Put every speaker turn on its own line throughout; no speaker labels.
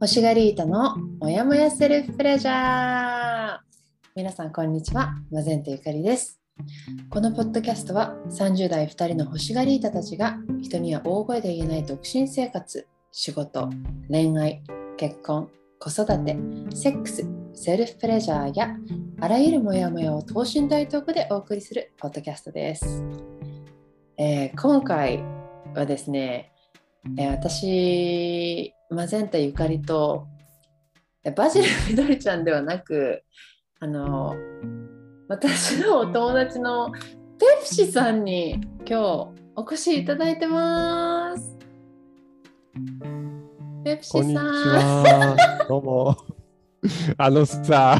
星がリータのもやもやセルフプレジャー。皆さんこんにちは。マゼンテゆかりです。このポッドキャストは30代2人の星がリータたちが人には大声で言えない独身生活仕事恋愛結婚子育てセックスセルフプレジャーやあらゆるモヤモヤを等身大トークでお送りするポッドキャストです、えー、今回はですね、えー、私マゼンタゆかりとバジルみどりちゃんではなくあの私のお友達のペプシさんに今日お越しいただいてます。ペプシさ
ん。どうも。あのさ、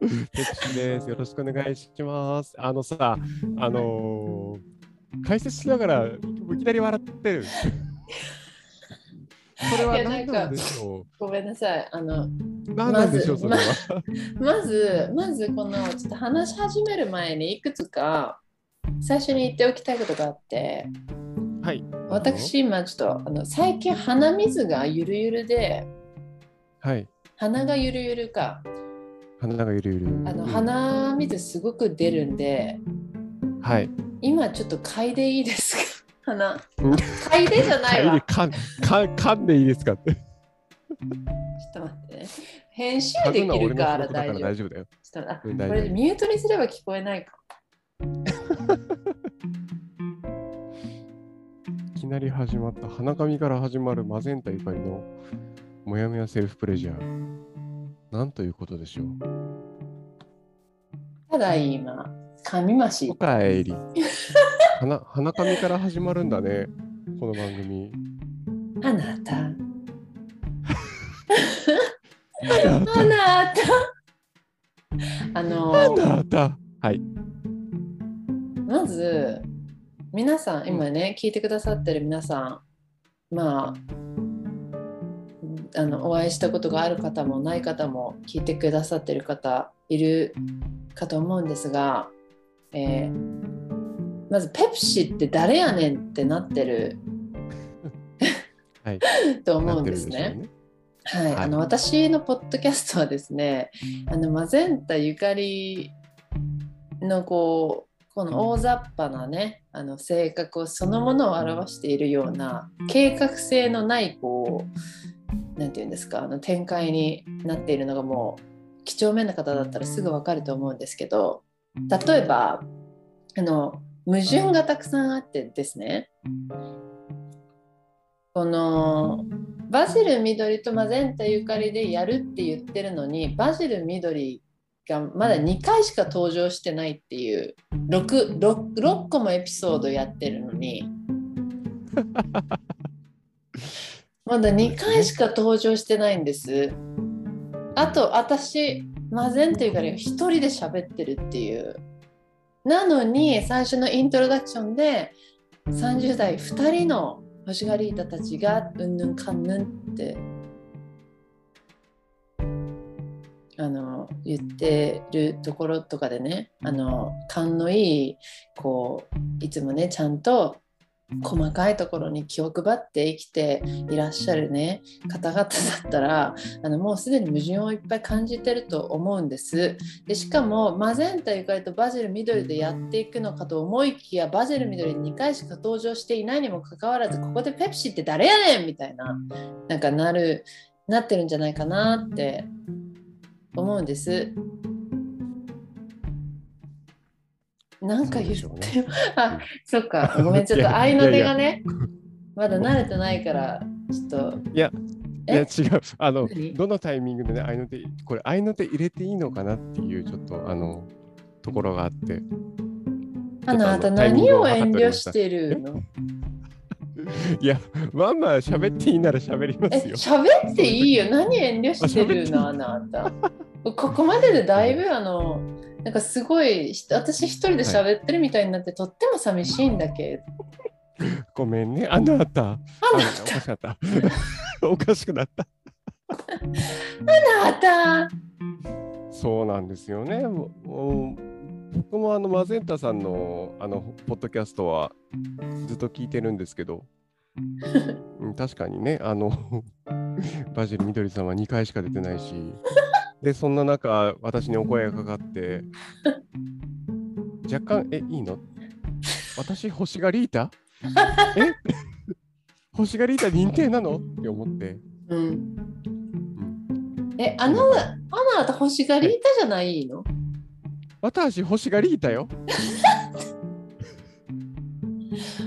ペプシです。よろしくお願いします。あのさ、あのー、解説しながらいきなり笑ってる。それは何なんでしょう？
ごめんなさい。あの、
何なんでしょう、それは。
まず、まず、この、ちょっと話し始める前に、いくつか、最初に言っておきたいことがあって、
はい。
私、今、ちょっと、あの最近、鼻水がゆるゆるで、
はい。
鼻がゆるゆるか。
鼻がゆるゆる。
あの、鼻水すごく出るんで、
はい。
今、ちょっと嗅いでいいですか？鼻。嗅いでじゃないわ。
かんかかんでいいですかって。ちょ
っと待ってね。編集できるから大丈夫。
大丈夫だよ。
ちょっとあこれミュートにすれば聞こえないか。
いきなり始まった花紙から始まるマゼンタゆかりのもやもやセルフプレジャー。なんということでしょう。
ただいま、し。
おかえり。花花紙から始まるんだね、この番組。
あなた。あなた。あの
あなた。はい。
まず、皆さん、今ね、聞いてくださってる皆さん、まあ、あのお会いしたことがある方もない方も聞いてくださってる方いるかと思うんですが、えー、まずペプシって誰やねんってなってる。はい、と思うんですね。はい、はい、あの私のポッドキャストはですね、あのマゼンタゆかりのこうこの大雑把なねあの性格をそのものを表しているような計画性のないこう何て言うんですかあの展開になっているのがもう几帳面な方だったらすぐ分かると思うんですけど例えばあの矛盾がたくさんあってですねこのバジル緑とマゼンタゆかりでやるって言ってるのにバジル緑がまだ2回しか登場してないっていう 6, 6, 6個もエピソードやってるのに まだ2回しか登場してないんです。あと私マゼンタゆかりが1人で喋ってるっていう。なのに最初のイントロダクションで30代2人の星がリータたちがうんぬんかんぬんってあの言ってるところとかでねあの勘のいいこういつもねちゃんと細かいところに気を配って生きていらっしゃるね。方々だったらあのもうすでに矛盾をいっぱい感じてると思うんです。でしかもマゼンタゆかりとバジル緑でやっていくのかと思いきやバジル緑2回しか登場していないにもかかわらずここでペプシって誰やねんみたいななんかなるなってるんじゃないかなって思うんです。なんか言ってよ。ね、あ、そっか。ごめん、ちょっと愛の手がね、まだ慣れてないから、ちょっと。
いや、いや違う。あの、どのタイミングでね、愛の手、これ、愛の手入れていいのかなっていう、ちょっと、あの、ところがあって。
あの、あと何を遠慮してるの？
いや、まあまあ喋っていいなら喋りますよ。
喋っていいよ。何遠慮してるのあなた。ここまででだいぶあの、なんかすごい私一人で喋ってるみたいになって、はい、とっても寂しいんだけ
ど。ごめんね、あなた。
あな
た。おかしかった。おかしくなった。
あなた。
そうなんですよね。僕もあのマゼンタさんのあのポッドキャストはずっと聞いてるんですけど、うん、確かにね、あのバジルみどりさんは2回しか出てないし、で、そんな中、私にお声がかかって、若干、え、いいの？私、星がリータ？え？星がリータ認定なの？って思って、
うん。
うん。
え、あの、あなた星がリータじゃないの？
私、星がリータよ。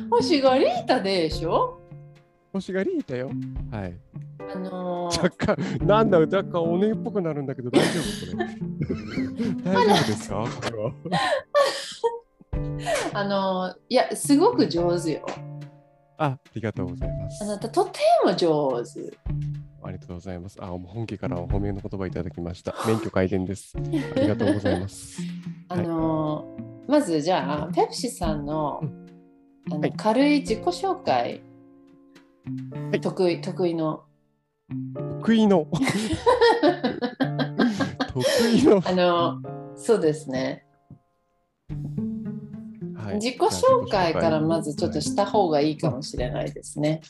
星がリータでしょ？
星がリータよ。はい。
あのー
若干、なんだ、若干お姉っぽくなるんだけど、大丈夫これ？大丈夫ですか？これは。
あのーいや、すごく上手よ。
あ、ありがとうございます
あ。なたとても上手。
ありがとうございます。あ、本家からお褒めの言葉いただきました。免許改善です。ありがとうございます。
あのーまずじゃあ、ペプシさんの,、あの
はい
軽い自己紹介、
はい
得意得意の。
得意の。得意の。
あのそうですね、
はい
自己紹介からまずちょっとした方がいいかもしれないですね。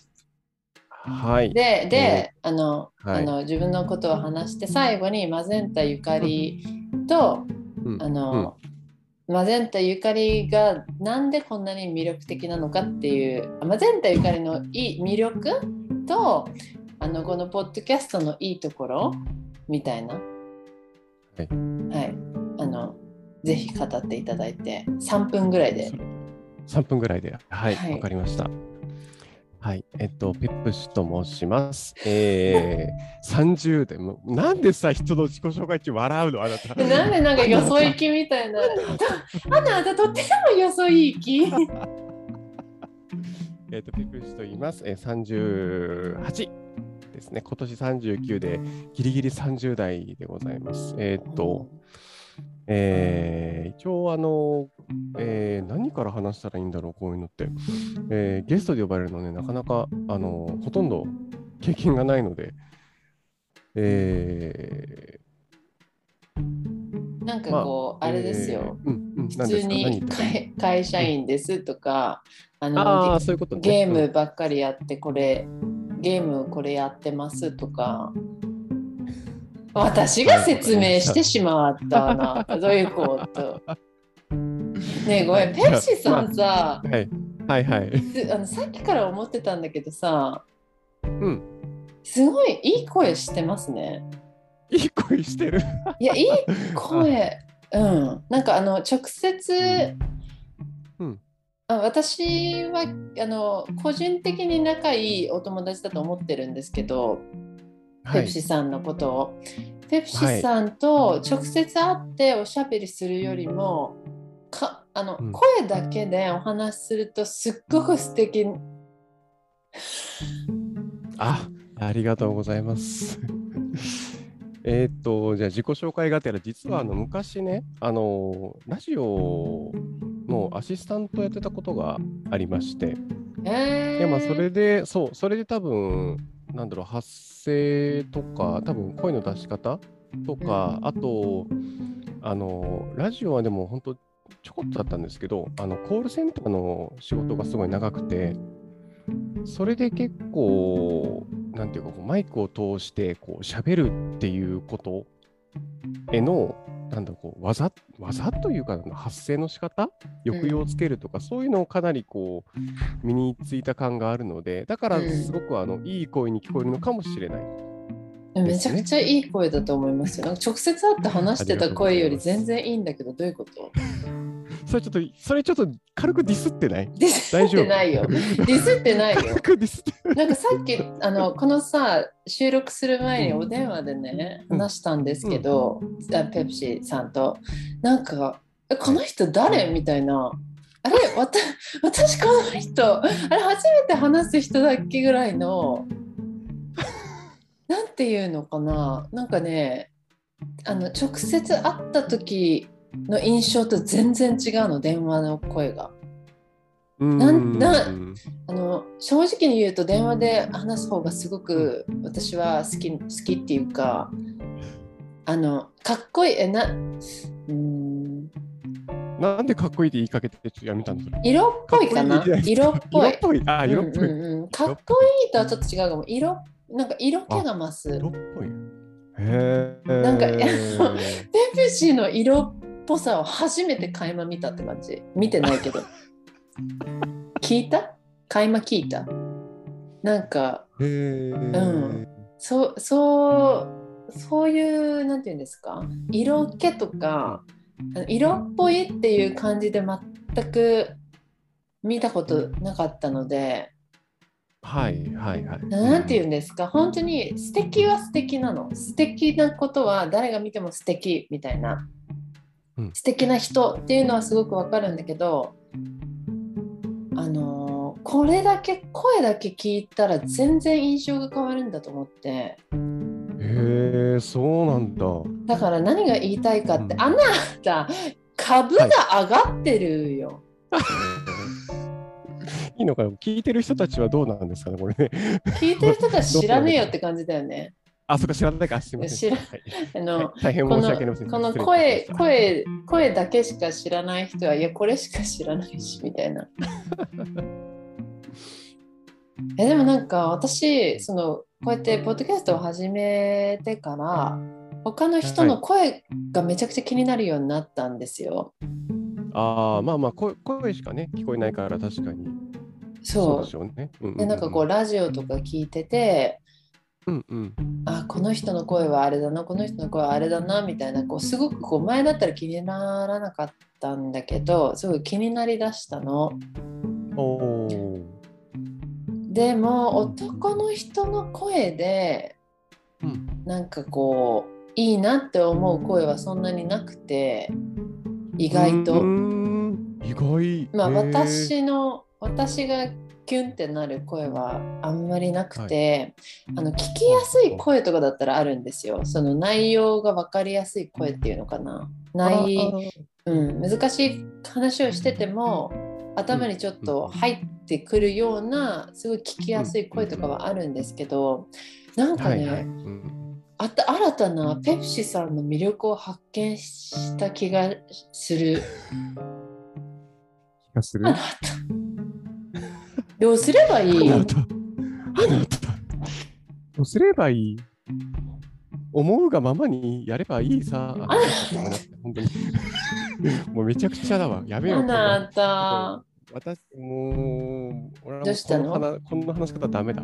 はい。
で、で、
え
あの、
はい
あの自分のことを話して最後にマゼンタゆかりと、
うん
あの、マゼンタゆかりがなんでこんなに魅力的なのかっていうあマゼンタゆかりのいい魅力とあのこのポッドキャストのいいところみたいな、
はい。
はい、あのぜひ語っていただいて3分ぐらいで。
3分ぐらいで。はい、わ、
はい。
かりました。はい、えっと、ペップシと申します。えー、30代、もうなんでさ、人の自己紹介中笑うのあなた。
なんでなんかよそ行きみたいな。あなたとてもよそ行き。
えっと、ペップシと言います。えー、38ですね。今年39で、ギリギリ30代でございます。えっと、えー一応あの、えー何から話したらいいんだろう、こういうのって。えーゲストで呼ばれるのね、なかなかあのほとんど経験がないので、え
なんか
ーま
こう、あれですよ、
えーうんうん、
普通に会会社員ですとか、あのゲームばっかりやってこれゲームこれやってますとか私が説明してしまったな。どういうこと？ねえごめんペプシさんさ
うんはい。はいはい。
すあのさっきから思ってたんだけどさ
うん。
すごいいい声してますね。
いい声してる。
いやいい声。うん。なんかあの直接、
うん。
あ私はあの個人的に仲いいお友達だと思ってるんですけど、ペプシさんのことを。ペプシさんと直接会っておしゃべりするよりも、かあの
うん
声だけでお話しするとすっごく素敵
あ、ありがとうございます。えーっと、じゃあ自己紹介がてら、実はあの昔ね、あの、ラジオのアシスタントやってたことがありまして、
え
でまあ、それで、そう、それで多分、なんだろう、発声とか、多分声の出し方とか、あと、あの、ラジオはでも本当、ちょこっとだったんですけど、あのコールセンターの仕事がすごい長くて、それで結構、なんていうか、こうマイクを通してこう喋るっていうことへの、なんだこう技技というか、発声の仕方抑揚をつけるとか、そういうのをかなりこう身についた感があるので、だから
うん。
すごくあのいい声に聞こえるのかもしれない。
めちゃくちゃいい声だと思いますよ。なんか直接会って話してた声より全然いいんだけど、どういうこと？
それちょっと、それちょっと軽くディスってない？
ディスっ
大丈夫
てないよ。ディスってないよ。
軽くディスって
なんかさっきあの このさ収録する前にお電話でね
うん。
話したんですけど、あペプシさんと。なんかえこの人誰？みたいな。あれ私この人。あれ初めて話す人だっけぐらいのなんていうのかな？なんかねあの直接会った時の印象と全然違うの電話の声が。なんなあの正直に言うと電話で話す方がすごく私は好き好きっていうかあのかっこいいえなうーん。
なんでかっこいいって言いかけてやめたのそれ？
色っぽいかな？色っぽい。
色っぽい。あ、色っぽい。
うんうんうん。かっこいいとはちょっと違うかも。色っなんか色気が増す。
色っぽい。へえ。
なんか ペプシの色っぽさを初めて垣間見たって感じ。見てないけど。聞いた？垣間聞いた？なんか、
へえ。
うんそう、そう、そういう、なんていうんですか？色気とか、色っぽいっていう感じで全く見たことなかったので、
はいはいはい。
なんて言うんですか？本当に素敵は素敵なの。素敵なことは誰が見ても素敵みたいな、
うん。
素敵な人っていうのはすごくわかるんだけどあのーこれだけ声だけ聞いたら全然印象が変わるんだと思って。
へえ、そうなんだ。
だから何が言いたいかって、
うん。
あなた株が上がってるよ、
い いのかな聞いてる人たちはどうなんですかね、これね。
聞いてる人たち知らねえよって感じだよね
あ、そっか、知らないか。すみません。
知ら
はい
あの、
はい大変申し訳ありません。
この声声声だけしか知らない人はいやこれしか知らないしみたいな。えでもなんか私そのこうやってポッドキャストを始めてから他の人の声がめちゃくちゃ気になるようになったんですよ。
ああ、まあまあ声、声しかね、聞こえないから確かに。
そう
でしょうね。うんうんうん
でなんかこうラジオとか聞いてて
うんうん。
あこの人の声はあれだなこの人の声はあれだなみたいなこうすごくこう前だったら気にならなかったんだけどすごい気になりだしたの。でも男の人の声で
うん。
なんかこういいなって思う声はそんなになくて意外と、
意外。
まあ。私の私がキュンってなる声はあんまりなくて、あの聞きやすい声とかだったらあるんですよ。その内容が分かりやすい声っていうのかな。内うん、難しい話をしてても頭にちょっと入ってくるようなすごい聞きやすい声とかはあるんですけどなんかね、
はいはい。うん。
あた新たなペプシさんの魅力を発見した気がする。
気がする？
どうすればいい？
あなた。あなた。どうすればいい？思うがままにやればいいさ。本当に。もうめちゃくちゃだわ。やめよう。
あなた。
私、もう、俺はもう
どうしたの？
この話こんな話し方ダメだ。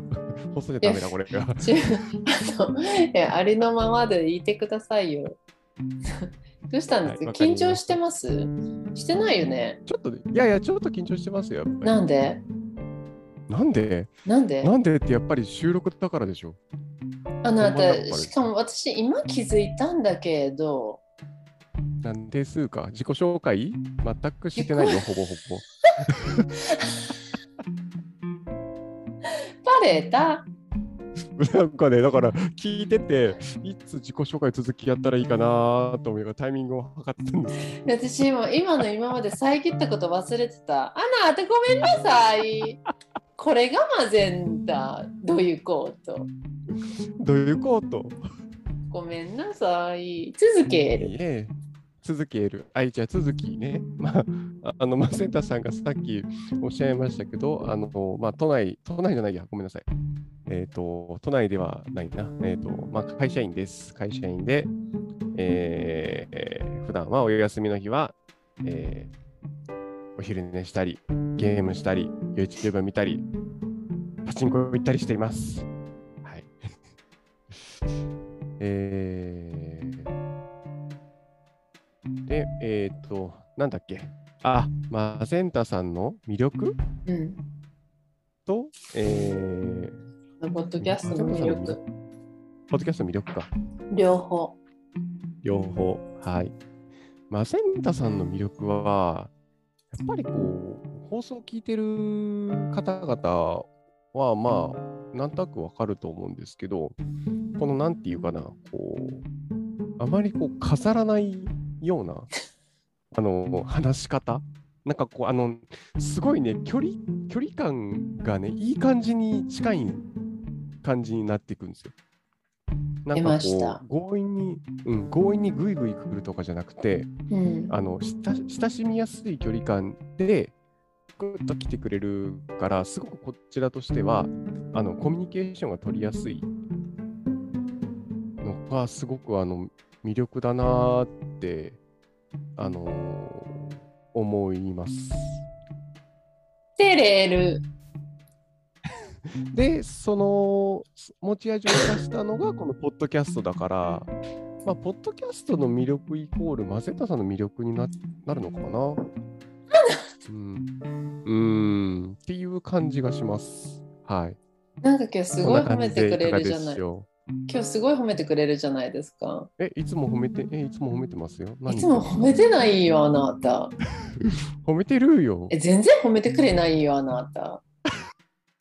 放送じゃダメだ、これ
あのいやありのままでいてくださいよ。どうしたんです？か、
はい
緊張してます？してないよね？
ちょっと、いやいや、ちょっと緊張してますよ。
なんで？
なんで？
なんで？
なんでってやっぱり収録だからでしょ。
あなた
ほんまだから
しかも私今気づいたんだけど
なんですか？自己紹介？全くしてないよ、ほぼほぼ。
バレた？
なんかね、だから聞いてて、いつ自己紹介続きやったらいいかなと思いながらタイミングを測ってたん。
私も今の今まで遮ったこと忘れてた。あなたごめんなさい。これがマゼンダ。どういうこと
どういうこと
ごめんなさい。続ける。
いえ続ける。あ、じゃあ続きね。まあ、あの、まあ、センターさんがさっきおっしゃいましたけど、あの、まあ、都内、都内じゃないや、ごめんなさい。えっ、と、都内ではないな。えっ、と、まあ、会社員です。会社員で、えーえー普段はお休みの日は、えーお昼寝したり、ゲームしたり、YouTube 見たり、パチンコ行ったりしています。はい。えー、で、えっ、と、なんだっけ。あ、マゼンタさんの魅力？
うん。
と、えー、
ポッドキャストの魅力。
ポッドキャストの魅力か。
両方。
両方。はい。マゼンタさんの魅力は、やっぱりこう、放送を聞いてる方々は、まあ、なんとなくわかると思うんですけど、このなんていうかな、こう、あまりこう、飾らないような、あの、話し方。なんかこう、あの、すごいね、距離、距離感がね、いい感じに近い感じになっていくんですよ。なん
出
かこう、強引に、うん、強引にグイグイ来るとかじゃなくて、
うん。
あの親親しみやすい距離感でグッと来てくれるからすごくこちらとしてはあのコミュニケーションが取りやすいはすごくあの魅力だなって、あの思います。
テレール。
で、その持ち味を生かしたのがこのポッドキャストだから、まあ、ポッドキャストの魅力イコールマゼンタさんの魅力にななるのかな？うん、うんっていう感じがします。はい。
なんか今日すごい褒めてくれるじゃない今日すごい褒めてくれるじゃないですか。
え、いつも褒めて、え、いつも褒めてますよ？
い
何
つも褒めてないよ、あなた。
褒めてるよ。
え全然褒めてくれないよ、あなた。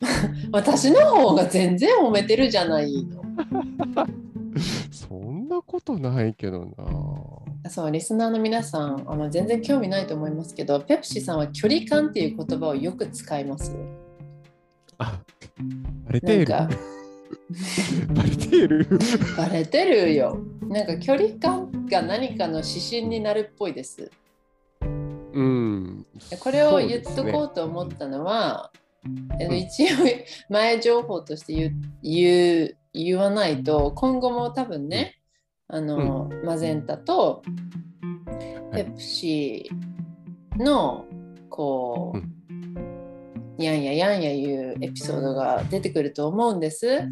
私の方が全然褒めてるじゃないの。
そんなことないけどな。
そう、リスナーの皆さん、あの全然興味ないと思いますけど、ペプシさんは距離感っていう言葉をよく使います。
あ、バレている。バレている。
バレてるよ。なんか距離感が何かの指針になるっぽいです。
うん。
でこれを言っとこうと思ったのは、えの一応 前情報として言う言う言わないと今後も多分ね、あのマゼンタと
はい。
ペプシのこう、
うん。
やんややんやいうエピソードが出てくると思うんです。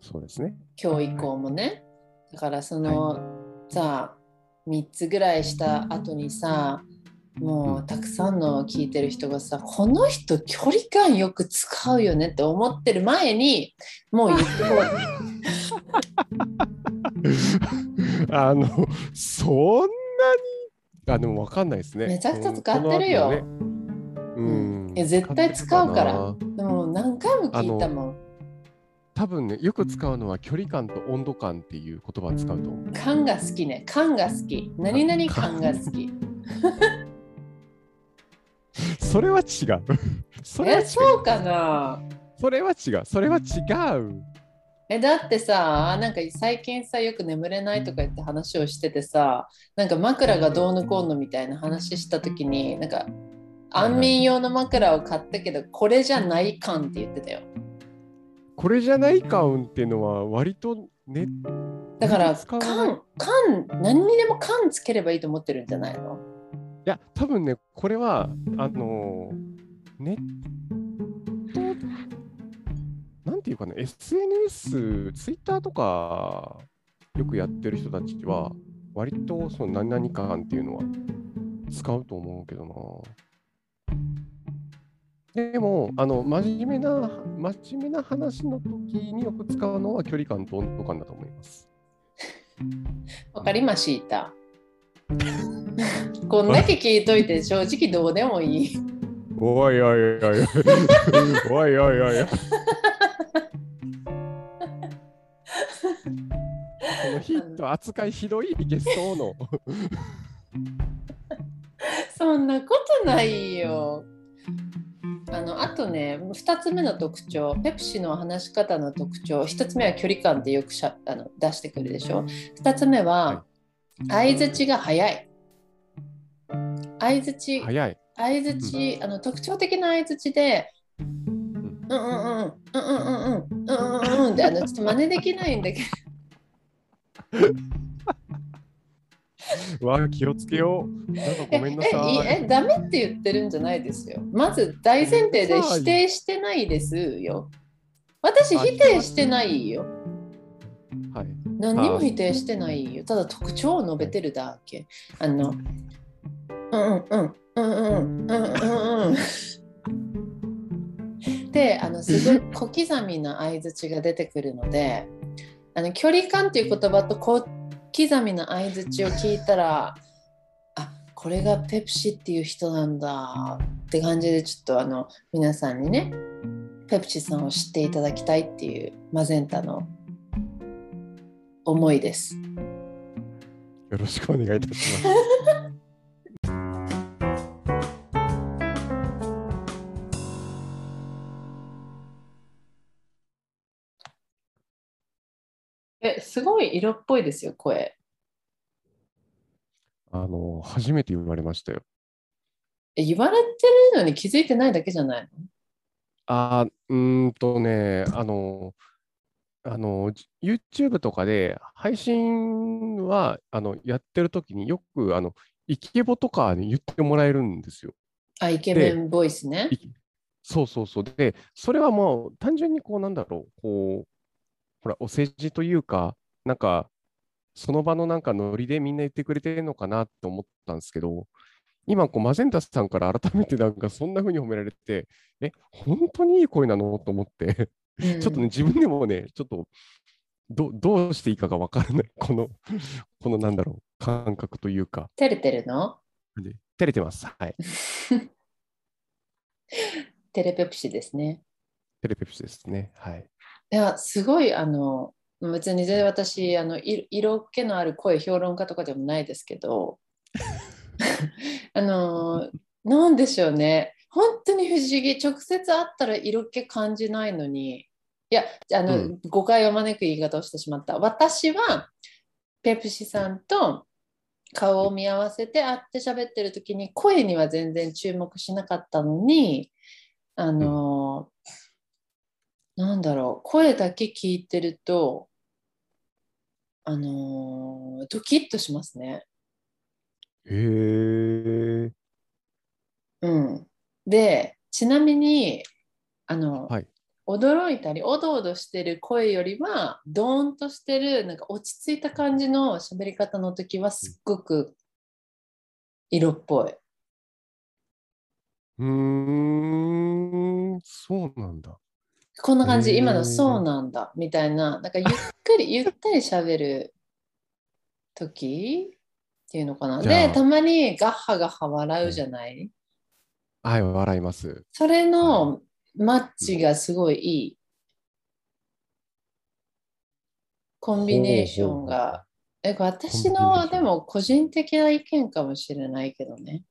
そうですね。
今日以降もね。だからその、さ3つぐらいした後にさもうたくさんの聞いてる人がさこの人距離感よく使うよねって思ってる前にもう言ってこう。
あの、そんなに。あ、でもわかんないですね。
めちゃくちゃ使ってるよ。
ね。うん。
いや絶対使うから。でも何回も聞いたもん。
多分ね、よく使うのは距離感と温度感っていう言葉を使うと思う。
感が好きね。感が好き。何々感が好き
それは違う。それは違
えそうかな？
う。それは違う。それは違う。
えだってさなんか最近さよく眠れないとか言って話をしててさなんか枕がどうのこうのみたいな話した時になんか安眠用の枕を買ったけどこれじゃない感って言ってたよ
これじゃない感っていうのは割とね、
だから
使わない
感感何にでも感つければいいと思ってるんじゃないの？
いや、多分ね、これは、あのー、ネット、なんていうかね、SNS、ツイッターとか、よくやってる人たちは、割とその何々感っていうのは使うと思うけどな。でも、あの、真面目な、真面目な話の時によく使うのは距離感と温度感だと思います。
わかりました こんだけ聞いといて正直どうでもいい
おいおいおいおい。おいおいおい。このヒット扱いひどいゲストの。
そんなことないよ。あのあとね2つ目の特徴ペプシの話し方の特徴1つ目は距離感ってよくしゃあの出してくるでしょ2つ目は相づちが早い。相づち、
早い。
相づち、あの特徴的な相づちで、うんうんうん、うんうんうん、うんうんうんって、あのちょっと真似できないんだけど。
わあ、気をつけよう。なんかごめんなさ
い。
え、
え、ダメって言ってるんじゃないですよ。まず大前提で否定してないですよ。私否定してないよ。何にも否定してないよ。ただ特徴を述べてるだけ。あのうん。うんうんうんうんうんうんであのすごい小刻みな相づちが出てくるのであの距離感っていう言葉と小刻みな相づちを聞いたらあこれがペプシっていう人なんだって感じでちょっとあの皆さんにねペプシさんを知っていただきたいっていうマゼンタの思いです。
よろしくお願いいたします。
えすごい色っぽいですよ声。
あの、初めて言われましたよ。
え言われてるのに気づいてないだけじゃないの？
あーうーんとね、あの、あの、じ YouTube とかで配信はあのやってる時によくあのイケボとかに言ってもらえるんですよ。
あ、イケメンボイスね。
いそうそうそう。で、それはもう単純にこうなんだろう、こう、ほら、お世辞というか、なんか、その場のなんかノリでみんな言ってくれてるのかなって思ったんですけど、今、こう、マゼンタさんから改めてなんかそんな風に褒められて、え、本当にいい声なの？と思って、
うん
ちょっとね、自分でもね、ちょっとどどうしていいかが分からない、この、このなんだろう、感覚というか、
照れてるの？
で照れてます。はい。
テレペプシですね。
テレペプシですね。はい。
いや、すごい、あの、別に全然私、あの、い色気のある声評論家とかでもないですけど、あの、なんでしょうね。本当に不思議。直接会ったら色気感じないのに、いや、あの、
うん
誤解を招く言い方をしてしまった。私は、ペプシさんと顔を見合わせて会って喋ってる時に声には全然注目しなかったのにあの、なんだろう声だけ聞いてるとあのドキッとしますね。
へえ。
うん、でちなみにあの、
はい
驚いたりおどおどしてる声よりはドーンとしてるなんか落ち着いた感じの喋り方の時はすっごく色っぽい。
うーん、そうなんだ。
こんな感じ、今のそうなんだみたいな、なんかゆっくり、ゆったり喋る時っていうのかな。で、たまにガッハガッハ笑うじゃない？
はい、笑います。
それのマッチがすごいいい。コンビネーションが。え私のでも個人的な意見かもしれないけどね。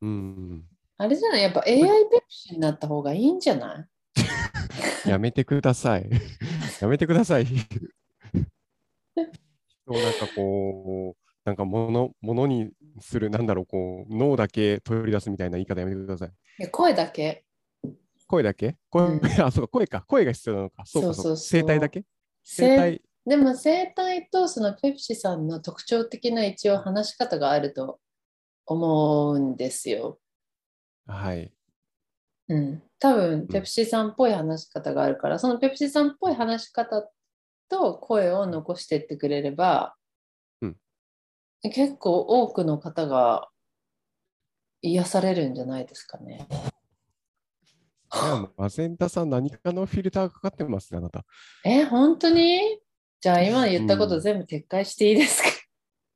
うん。
あれじゃない？やっぱ AI ペプシになった方がいいんじゃない？
やめてください。やめてください。なんかこう、なんかもの、ものにする、なんだろう、こう、脳だけ取り出すみたいな言い方やめてください。
いや声だけ？
声だけ？声、
うん
あ、そうか、声か。声が必要なのか。そうか、そうか。
そう
声帯だけ？声
声
帯。
でも声帯とそのペプシさんの特徴的な一応話し方があると思うんですよ。
はい。
うん、多分ペプシさんっぽい話し方があるから、そのペプシさんっぽい話し方と声を残してってくれれば、
うん
結構多くの方が癒されるんじゃないですかね。
マゼンタさん、何かのフィルターかかってますね、あなた。
え、本当に？じゃあ今言ったこと
うん
全部撤回していいですか、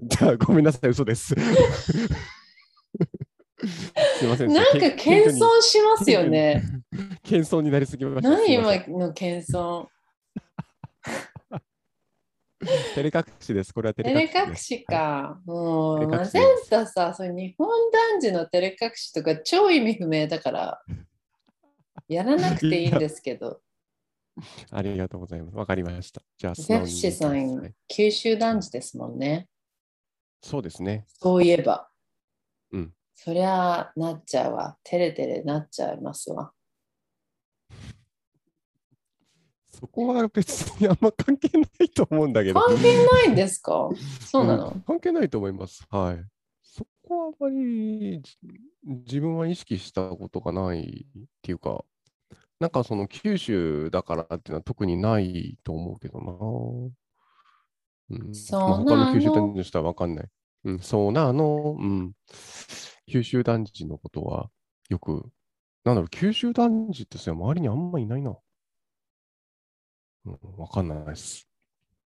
じゃあ、ごめんなさい、嘘です。すいません。
なんか
け
謙遜しますよね。
謙遜になりすぎました。
何今の謙遜？
照れ隠しです。これは照
照れ
れ隠し
か。もう、
照れ
マゼンさ、それ日本男児の照れ隠しとか超意味不明だから、やらなくていいんですけど。
ありがとうございます。わかりました。じゃあ、素
ペ
直に
プシさ
はい
ん、九州男児ですもんね。
そうですね。
そういえば。
うん。
そりゃ、なっちゃうわ。照れてれなっちゃいますわ。
そこは別にあんま関係ないと思うんだけど。
関係ないんですか？そうなの、
ん関係ないと思います。はい。そこはあまりじ自分は意識したことがないっていうか、なんかその九州だからっていうのは特にないと思うけどな。うん、
そう
まあ、他
な
の九州
の
男児の人はわかんない。うん、そうなの、うん。九州男児のことはよく、なんだろう、九州男児ってさ、周りにあんまいないな。うん、わかんないです。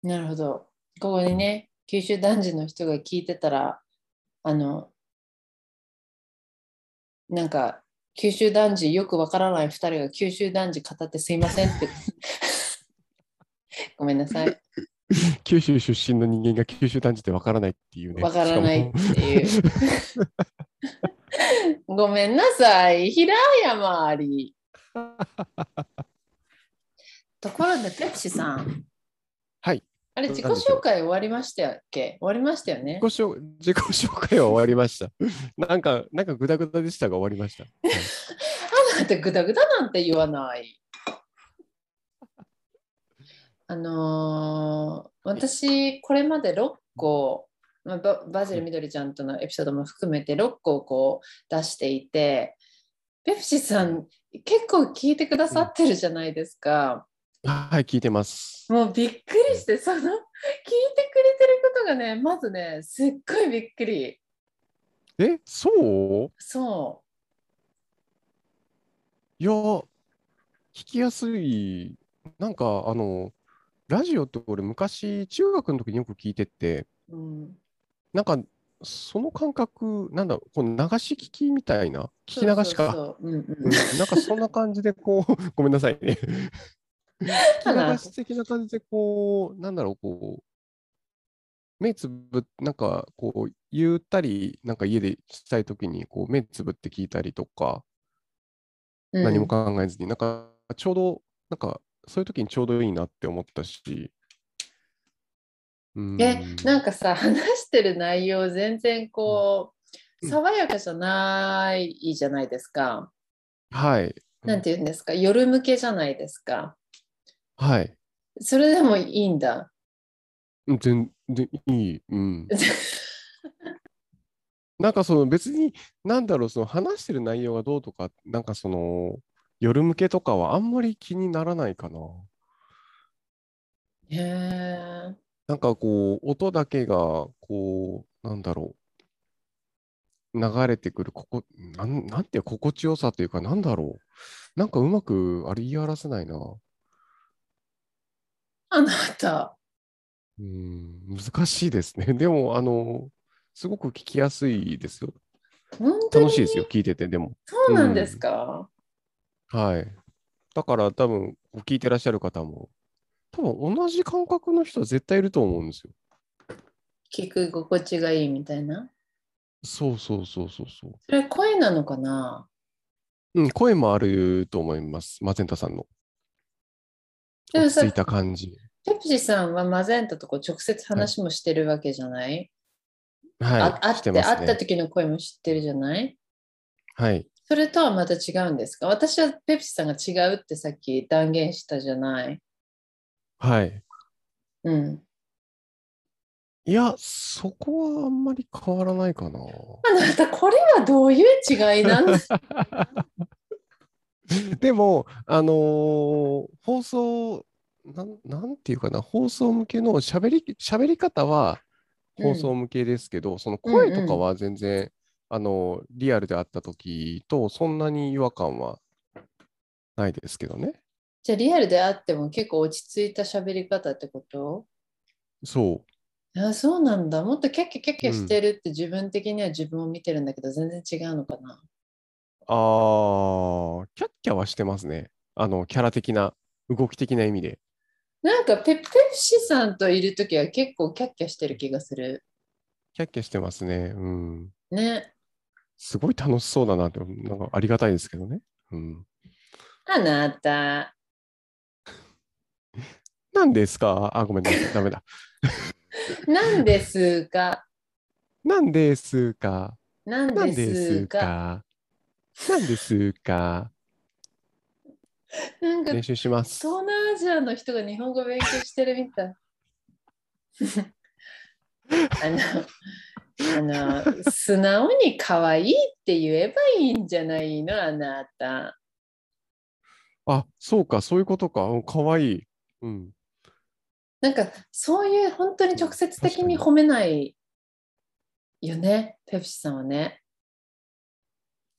なるほど。ここにね、九州男児の人が聞いてたら、あの、なんか、九州男児よくわからない2人が九州男児語ってすいませんって。ごめんなさい。
九州出身の人間が九州男児ってわからないっていうね。
わからないっていうごめんなさい。平山あり。ところで、ペプシさん。
はい。
あれ、自己紹介終わりましたっけ？終わりましたよね
自己。紹自己紹介は終わりました。なんか、なんかグダグダでしたが終わりました。はい
あなたグダグダなんて言わない。あのー私これまで6個、まあ、ババジルみどりちゃんとのエピソードも含めて6個こう出していてペプシさん結構聞いてくださってるじゃないですか。
はい、聞いてます。
もうびっくりしてその聞いてくれてることがねまずねすっごいびっくり。
え、そう？
そ
いや、聞きやすい。なんか、あの、ラジオって俺昔、中学の時によく聞いてて、
う。うん、
なんか、その感覚、なんだ、この流し聞きみたいな、聞き流しか？なんかそんな感じで、こう、ごめんなさいね。
ただ
聞き流し的な感じで、こう、なんだろう、こう、目つぶっ、なんか、こう、ゆったり、なんか家でしたいときに、こう、目つぶって聞いたりとか、
うん。
何も考えずに、なんか、ちょうど、なんか、そういう時にちょうどいいなって思ったし、うん、
えなんかさ話してる内容全然こう、
うん。
爽やかじゃないじゃないですか。
はい。
なんて言うんですか？夜向けじゃないですか。
はい。
それでもいいんだ。
うん全然いい。うん。なんかその別に、なんだろう、その話してる内容がどうとか、なんかその、夜向けとかはあんまり気にならないかな。
へえ。
なんかこう、音だけが、こう、なんだろう、流れてくる、ここ、なん、なんていう心地よさというか、なんだろう。なんかうまく、あれ言い表せないな。
あなた。
うーん、難しいですね。でも、あの、すごく聞きやすいですよ。
本当に？
楽しいですよ、聞いてて、でも。
そうなんですか、
はい。だから多分、聞いてらっしゃる方も、多分同じ感覚の人は絶対いると思うんですよ。
聞く心地がいいみたいな？
そうそうそうそうそう。
それ声なのかな？
うん、声もあると思います、マゼンタさんの。落ち着いた感じ。
ペプシさんはマゼンタとこう直接話もしてるわけじゃない、
はい、
あ会っ
してね。
会った時の声も知ってるじゃない？
はい。
それとはまた違うんですか？私はペプシさんが違うってさっき断言したじゃない？
はい。
うん。
いや、そこはあんまり変わらないかな。
あなた、これはどういう違いなんですか？
でも、あのー放送なん、なんていうかな、放送向けの喋り、喋り方は放送向けですけど、その声とかは全然、あのリアルであった時とそんなに違和感はないですけどね。
じゃあリアルであっても結構落ち着いた喋り方ってこと？
そう。
あそうなんだ。もっとキャッキャキャッキャしてるって自分的には自分を見てるんだけど、全然違うのかな？
あー、キャッキャはしてますね。あの、キャラ的な、動き的な意味で。
なんかペペプシさんといるときは結構キャッキャしてる気がする。
キャッキャしてますね。うん。
ね。
すごい楽しそうだなって、なんかありがたいですけどね。うん。
あなた。
何ですか？あ、ごめんなさい。ダメだ。
なんですか？
何ですか？
なん
何
で
す
か？
か何ですか？
なんか
練習します。
東南アジアの人が日本語勉強してるみたい。あの、あの、素直に可愛いって言えばいいんじゃないの、あなた。
あ、そうか、そういうことか。うんかわいい。うん。
なんか、そういう本当に直接的に褒めないよね、ペプシさんはね。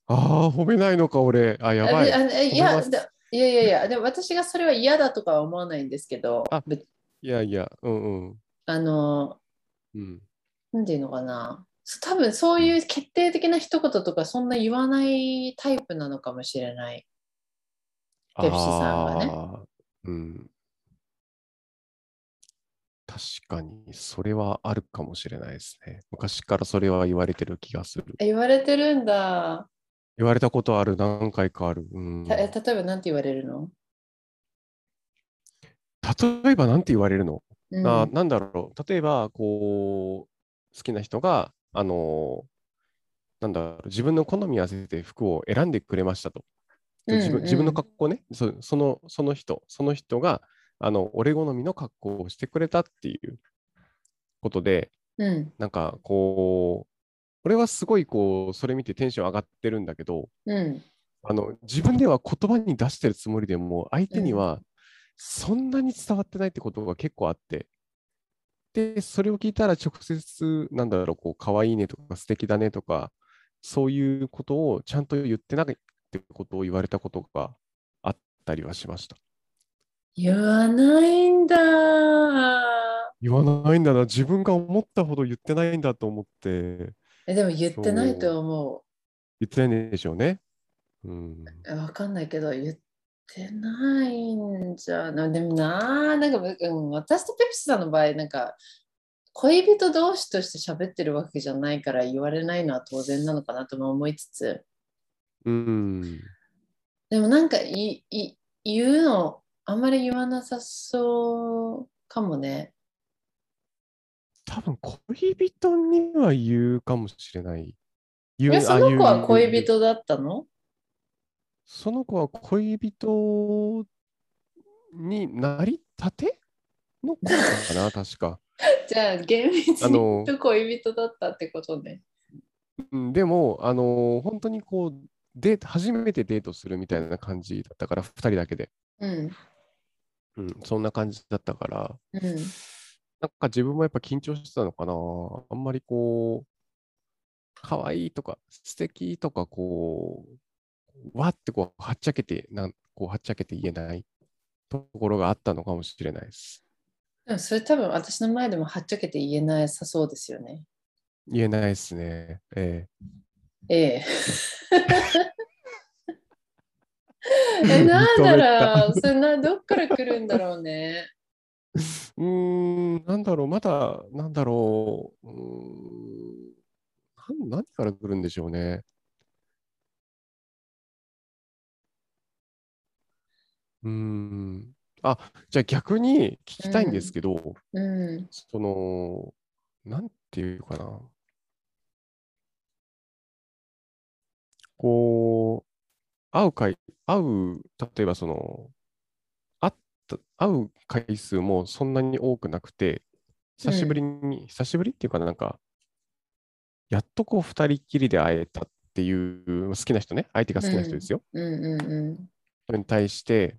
ああ、褒めないのか、俺。あ、やばい。
いやだいやいやいや、でも私がそれは嫌だとかは思わないんですけど、
いやいや、うんうん。
あの、
うん、
なんていうのかな。多分そういう決定的な一言とかそんな言わないタイプなのかもしれない。ペプシさんはね
うん。確かに、それはあるかもしれないですね。昔からそれは言われてる気がする。
え言われてるんだ。
言われたことある、何回かある。うん、
たえ
例
例えば何て言われるの、
えば何て言われるの、
うん、
あなんだろう？例えば、こう、好きな人が、あのなんだろう、自分の好みに合わせて服を選んでくれましたと。で自
うんうん
分自分の格好ね、そそのその人、その人があの俺好みの格好をしてくれたっていうことで、
うん。
なんかこう、俺はすごいこう、それ見てテンション上がってるんだけど、
うん。
あの自分では言葉に出してるつもりでも、相手にはそんなに伝わってないってことが結構あって、で、それを聞いたら直接、なんだろう、こう、可愛いねとか素敵だねとか、そういうことをちゃんと言ってないってことを言われたことがあったりはしました。
言わないんだ。
言わないんだな、自分が思ったほど言ってないんだと思って、
え、でも言ってないと思
言ってないんでしょうね。うん。
う。わかんないけど、言ってないんじゃな。でもな、なんか、うん、私とペプシさんの場合、なんか、恋人同士として喋ってるわけじゃないから言われないのは当然なのかなとも思いつつ、
うん。
でもなんかいい言うのあんまり言わなさそうかもね。
多分恋人には言うかもしれない。言
え、
う
その子は恋人だったの？
その子は恋人になりたての子かな、確か。
じゃあ厳密に恋人だったってことね。
うん、でも、あの本当にこう、デート、初めてデートするみたいな感じだったから、2人だけで。
うん。
うん、そんな感じだったから、
うん。
なんか自分もやっぱ緊張してたのかな。あんまりこう、可愛いとか、素敵とか、こう、わってこう、はっちゃけて、なんこう、はっちゃけて言えないところがあったのかもしれないです。
でもそれ多分私の前でもはっちゃけて言えなさそうですよね。
言えないですね。え
ええ。
え
え、なんだろう、それな、どっから来るんだろうね。
うーん、なんだろう、まだ、なんだろう、うーん、何から来るんでしょうね。うーん。あ、じゃあ逆に聞きたいんですけど、
うん。
その、なんていうかな。こう、会う回、会う、例えばその、会う回数もそんなに多くなくて、久しぶりに、久しぶりっていうかな、なんか、やっとこう二人っきりで会えたっていう好きな人ね、相手が好きな人ですよ。
うんうんう
それに対して、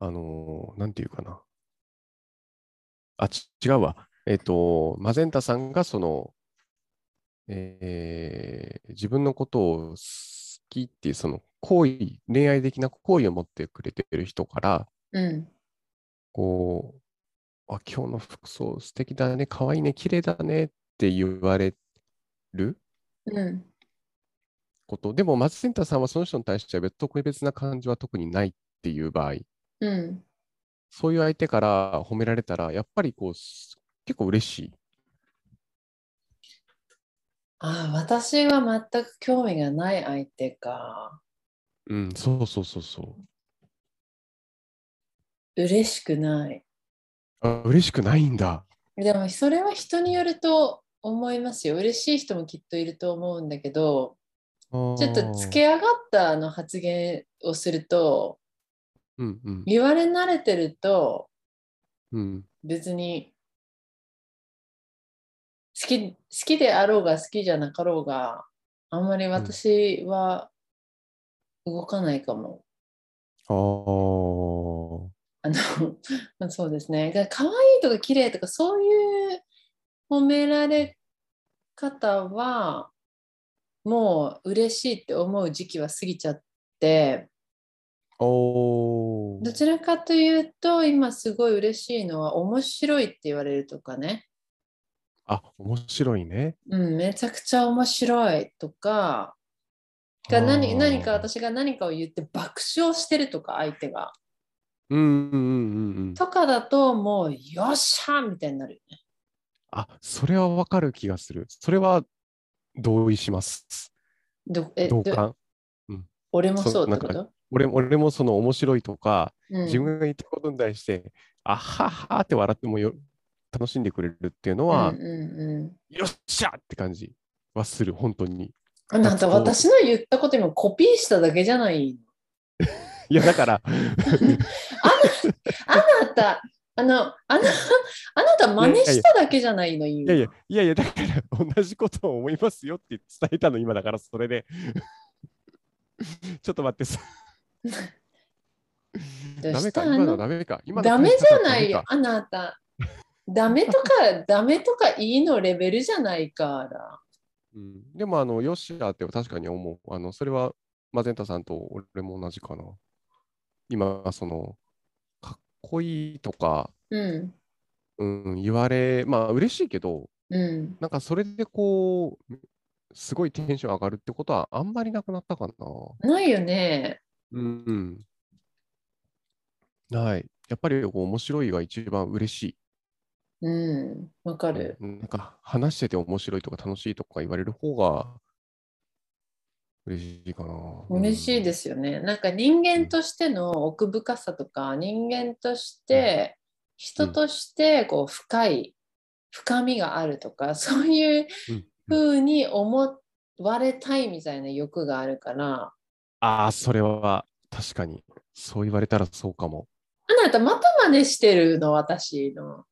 あのーなんていうかな。あ、ち違うわ。えっと、マゼンタさんがその、えー自分のことを好きっていうその好意、恋愛的な好意を持ってくれてる人から、
ん。うん。
こう、あ、今日の服装素敵だね、可愛いね、綺麗だねって言われる
うん。
こと。でも、マゼンタさんはその人に対しては特別な感じは特にないっていう場合、
うん。
そういう相手から褒められたら、やっぱりこう、す結構嬉しい。
ああ、私は全く興味がない相手か。
うん、そうそうそうそう。
嬉しくない。
あ、嬉しくないんだ。
でもそれは人によると思いますよ。嬉しい人もきっといると思うんだけど、
ちょ
ちょっとつけ上がったあの発言をすると、
うんうん
言われ慣れてると
うん
別に好き好きであろうが好きじゃなかろうがあんまり私は動かないかも。
あー。
あの まあそうですね。だから可愛いとか綺麗とかそういう褒められ方はもう嬉しいって思う時期は過ぎちゃって。どちらかというと今すごい嬉しいのは面白いって言われるとかね、
あ、面白いね。
うん、めちゃくちゃ面白いとかが何何か私が何かを言って爆笑してるとか相手が
うんうんうんうんうん。
とかだともうよっしゃみたいになるよね。
あ、それはわかる気がする。それは同意します。
どえど
同感。
俺もそうってこと、
俺も俺もその面白いとか、
うん
自分が言ったことに対して、あははって笑ってもよ楽しんでくれるっていうのは、
うんうんうん
よっしゃって感じはする、本当に。
あなんか私の言ったこと今コピーしただけじゃない
いや、だから、
あなた、あの、あなあなた真似しただけじゃないの、今
いやいや、いやいや、だから同じことを思いますよって伝えたの、今だから、それで。ちょっと待ってさ。ダメか、今のダメか。今の
ダメじゃないよあなた。ダメとか、ダメとかいいのレベルじゃないから。
うん、でも、あの、よっしゃって確かに思う。あの、それは、マゼンタさんと俺も同じかな。今、その、かっこいいとか、
うん。
うん、言われ、まあ、嬉しいけど、
うん。
なんかそれでこう、すごいテンション上がるってことはあんまりなくなったかな。
ないよね。
うん、うん。ない。やっぱりこう面白いが一番嬉しい。
うん。わかる。
うんなんか話してて面白いとか楽しいとか言われる方が嬉しいかな。。
嬉しいですすよね。なんか人間としての奥深さとか、人間として、人としてこう深い、深みがあるとか、そういう
うん
ふうに思われたいみたいな欲があるから、
ああ、それは確かに。そう言われたらそうかも。
あなたまた真似してるの、私の。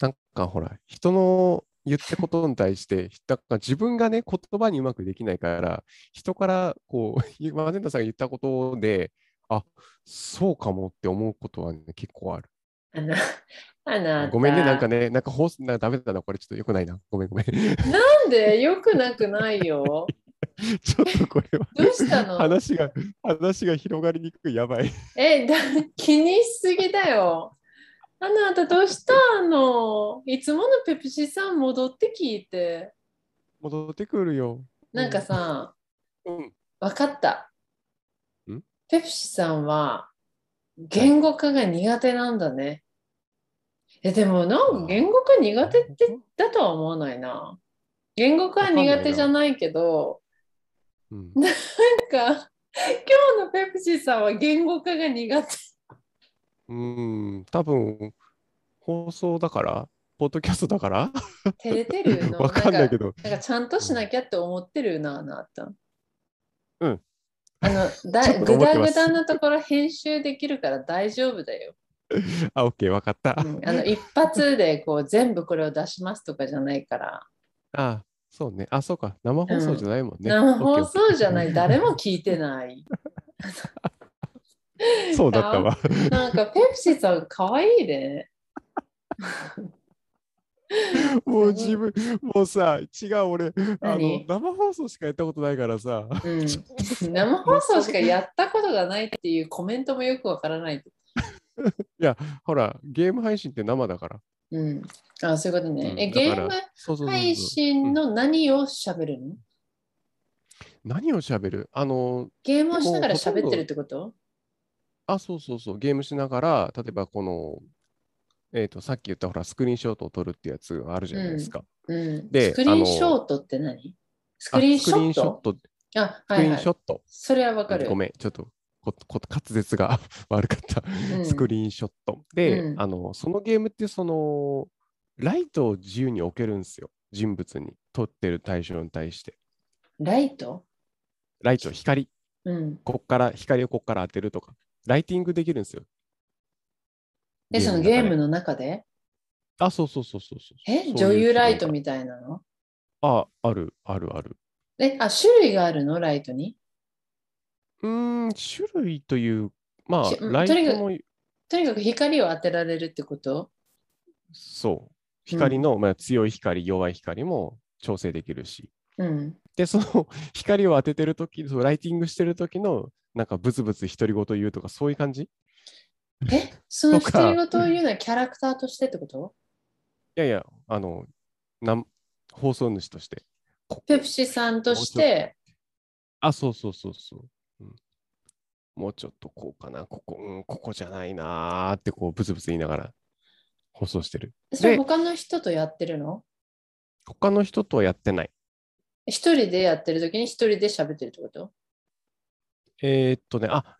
なんかほら、人の言ったことに対して、だから自分がね、言葉にうまくできないから、人からこう、マゼンタさんが言ったことで、あそうかもって思うことは、ね、結構ある。
あの、あ。
ごめんね、なんかね、なんか放送、なんかダメだな、これちょっと良くないな。ごめんごめん。ち
なんでよくなくないよ？
ょっとこれは
どうしたの？
話が、話が広がりにくい、やばい。
えだ、気にしすぎだよ。あなたどうした？のいつものペプシさん戻って聞いて。
戻ってくるよ。
なんかさ、
うん。
わかった？
ん？
ペプシさんは言語化が苦手なんだね。え、でもなんか言語化苦手ってだとは思わないな。言語化は苦手じゃないけど、
うん、
なんか今日のペプシさんは言語化が苦手。
うん、多分放送だから、ポッドキャストだから
照れてるの
わかんないけど。
なんかちゃんとしなきゃって思ってるな、あなた。
うん。
あの、だぐだぐだなところ編集できるから大丈夫だよ。
あ、オッケー、わかった。
うんあの一発でこう全部これを出しますとかじゃないから。
あ、そうね。あ、そうか。生放送じゃないもんね。
生放送じゃ
い。
ない、誰も聞いてない。
そうだったわ。
なんかペプシさんかわいいね。
もう自分、もうさ、違う、俺、あの
何？
生放送しかやったことないからさ。
うん、生放送しかやったことがないっていうコメントもよくわからない。
ほら、ゲーム配信って生だから。
うん、あそういうことね。え、
うんだから
ゲーム配信の何を喋るの？
何を喋る？あの、
ゲームをしながら喋ってるってこと？
あ、そうそうそう、ゲームしながら、例えばこの、えっ、と、さっき言ったほら、スクリーンショットを撮るってやつがあるじゃないですか。
うん。
で
スクリーンショートって何？スクリーンショット？
ト
あ、
スクリ
はいはい
ーンショット。
それはわかる。
ごめん、ちょっとここ滑舌が 悪かった。
うん
スクリーンショット。で、
うん
あの、そのゲームって、その、ライトを自由に置けるんですよ。人物に、撮ってる対象に対して。
ライト？
ライト、光。
うん。
こっから、光をこっから当てるとか。ライティングできるんですよ。
え、そのゲーム
の
の中で？
あ、そうそうそうそうそう。
え、女優ライトみたいなの？
あ、ある、ある、ある。
え、あ、種類があるの？ライトに？
うーん、種類という、まあライトの、
とにかく光を当てられるってこと？
そう、光の、まあ、強い光、弱い光も調整できるし。
うん。
で、その 光を当ててるとき、そのライティングしてるときの、なんかブツブツ独り言言うとか、そういう感じ？い
え、その独り言を言うのはキャラクターとしてってこと？
やいや、あの、なん放送主として。こ
ペプシさんとして、
あ、そうそうそうそう。うんもうちょっとこうかな、ここ、うん、ここじゃないなーってこうブツブツ言いながら放送してる。
それ
で
他の人とやってるの？
他の人とはやってない。
一人でやってる時に一人で喋ってるってこと？
えーっとね、あ